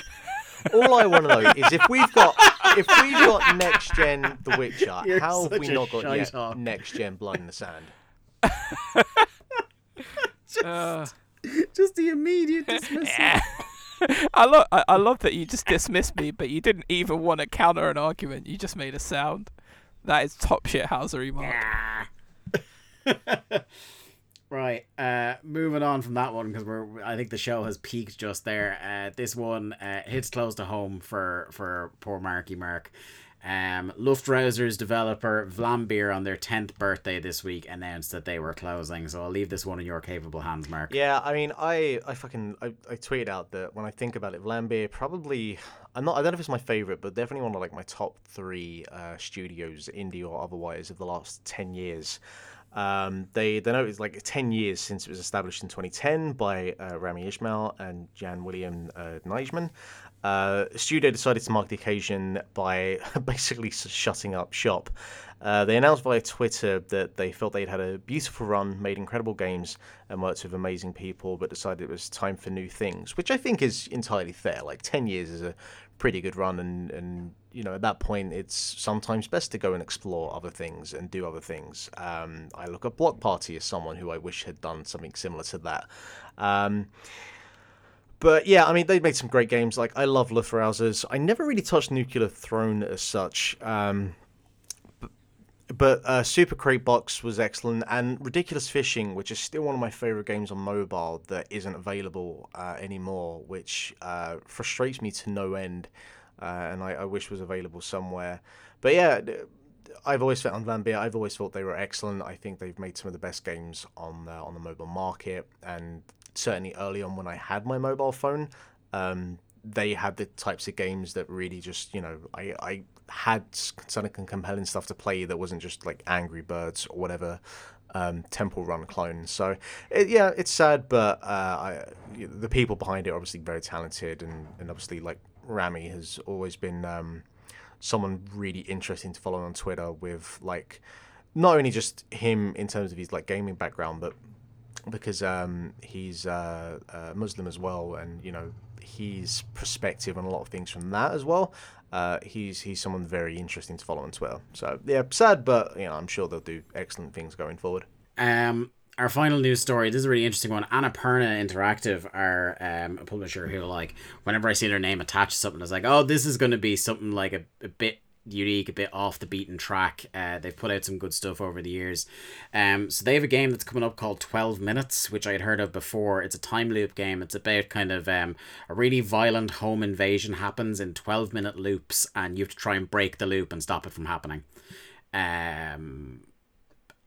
All I want to know is if we've got if we've got next gen The Witcher, You're how have we not got yet shite-hawk. next gen Blood in the Sand? *laughs* Uh, just the immediate dismissal. *laughs* I love I, I love that you just dismissed me, but you didn't even want to counter an argument. You just made a sound. That is top shit housery, Mark. *laughs* Right, uh, moving on from that one because we're. I think the show has peaked just there. Uh, this one uh, hits close to home for for poor Marky Mark. Um, Luftrausers developer Vlambeer on their tenth birthday this week announced that they were closing. So I'll leave this one in your capable hands, Mark. Yeah, I mean, I, I fucking I, I tweeted out that when I think about it, Vlambeer probably I'm not I don't know if it's my favorite, but definitely one of like my top three uh, studios, indie or otherwise, of the last ten years. Um, they they know it's like ten years since it was established in 2010 by uh, Rami Ismail and Jan William uh. Uh, studio decided to mark the occasion by *laughs* basically shutting up shop. Uh, they announced via Twitter that they felt they'd had a beautiful run, made incredible games, and worked with amazing people, but decided it was time for new things, which I think is entirely fair. Like 10 years is a pretty good run, and, and you know, at that point, it's sometimes best to go and explore other things and do other things. Um, I look at Block Party as someone who I wish had done something similar to that. Um, but yeah, I mean, they made some great games. Like, I love Luftrausers. I never really touched Nuclear Throne as such. Um, but uh, Super Crate Box was excellent, and Ridiculous Fishing, which is still one of my favorite games on mobile that isn't available uh, anymore, which uh, frustrates me to no end, and I, I wish was available somewhere. But yeah, I've always found Vlambeer. I've always thought they were excellent. I think they've made some of the best games on the, on the mobile market, and certainly early on when I had my mobile phone, um, they had the types of games that really just you know I I had something compelling stuff to play that wasn't just like Angry Birds or whatever um, Temple Run clone. So it, yeah, it's sad, but uh, I, the people behind it are obviously very talented, and, and obviously like Rami has always been um, someone really interesting to follow on Twitter with like not only just him in terms of his like gaming background, but because um, he's uh, uh, Muslim as well, and you know his perspective on a lot of things from that as well. Uh, he's he's someone very interesting to follow on Twitter. So yeah, sad, but you know I'm sure they'll do excellent things going forward. Um, our final news story. This is a really interesting one. Annapurna Interactive are um, a publisher who like whenever I see their name attached to something, it's like, oh, this is going to be something like a, a bit unique, a bit off the beaten track. Uh, they've put out some good stuff over the years. Um, so they have a game that's coming up called Twelve Minutes, which I'd heard of before. It's a time loop game. It's about kind of um, a really violent home invasion happens in twelve minute loops, and you have to try and break the loop and stop it from happening. Um,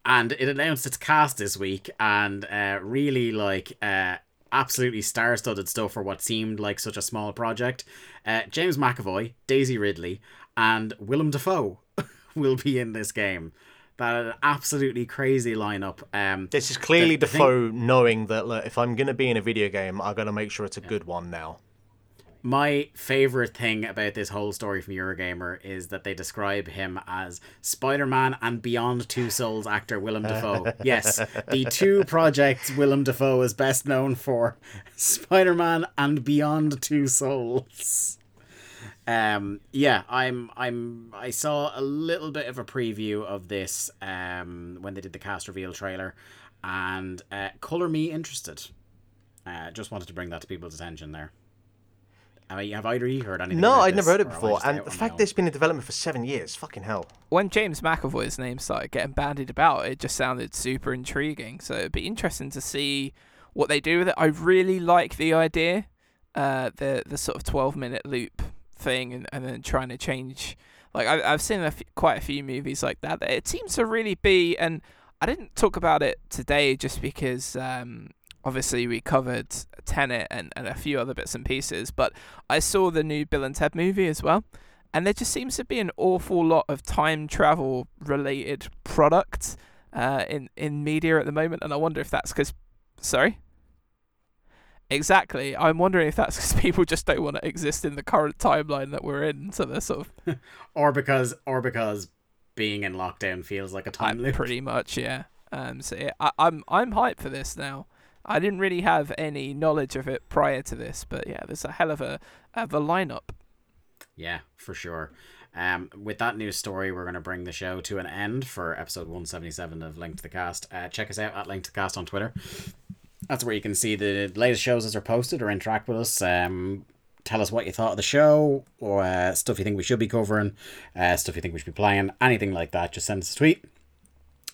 and it announced its cast this week and uh, really like uh, absolutely star-studded stuff for what seemed like such a small project uh, james mcavoy daisy ridley and willem dafoe *laughs* will be in this game that an absolutely crazy lineup. Um, This is clearly the thing- Dafoe knowing that look, if I'm gonna be in a video game, I've gotta make sure it's a good one now. My favorite thing about this whole story from Eurogamer is that they describe him as Spider-Man and Beyond Two Souls actor Willem Dafoe. *laughs* yes, the two projects Willem Dafoe is best known for: Spider-Man and Beyond Two Souls. Um, yeah, I'm, I'm, I saw a little bit of a preview of this um when they did the cast reveal trailer, and uh, color me interested. Uh, just wanted to bring that to people's attention there. I mean, have either of you heard anything? No, about I'd never heard it or am I before, and the fact own? that it's been in development for seven years, fucking hell. When James McAvoy's name started getting bandied about, it just sounded super intriguing. So it'd be interesting to see what they do with it. I really like the idea, uh, the the sort of twelve minute loop thing, and, and then trying to change. Like I, I've seen a f- quite a few movies like that. that It seems to really be, and I didn't talk about it today just because um, obviously we covered Tenet and, and a few other bits and pieces, but I saw the new Bill and Ted movie as well. And there just seems to be an awful lot of time travel related products uh, in, in media at the moment. And I wonder if that's because. Sorry? Exactly. I'm wondering if that's because *laughs* people just don't want to exist in the current timeline that we're in. So they're sort of *laughs* or because, or because being in lockdown feels like a time I'm loop. pretty much, yeah. Um, so yeah, I, I'm I'm hyped for this now. I didn't really have any knowledge of it prior to this, but yeah, there's a hell of a of a lineup. Yeah, for sure. Um, with that news story, we're going to bring the show to an end for episode 177 of Link to the Cast. Uh, check us out at Link to the Cast on Twitter. That's where you can see the latest shows as they're posted or interact with us. Um, tell us what you thought of the show or uh, stuff you think we should be covering, uh, stuff you think we should be playing, anything like that. Just send us a tweet.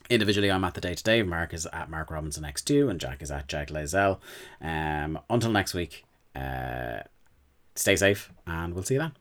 Individually, I'm at the day to day. Mark is at Mark Robinson X2 and Jack is at Jack Layzell. Um, until next week, uh, stay safe and we'll see you then.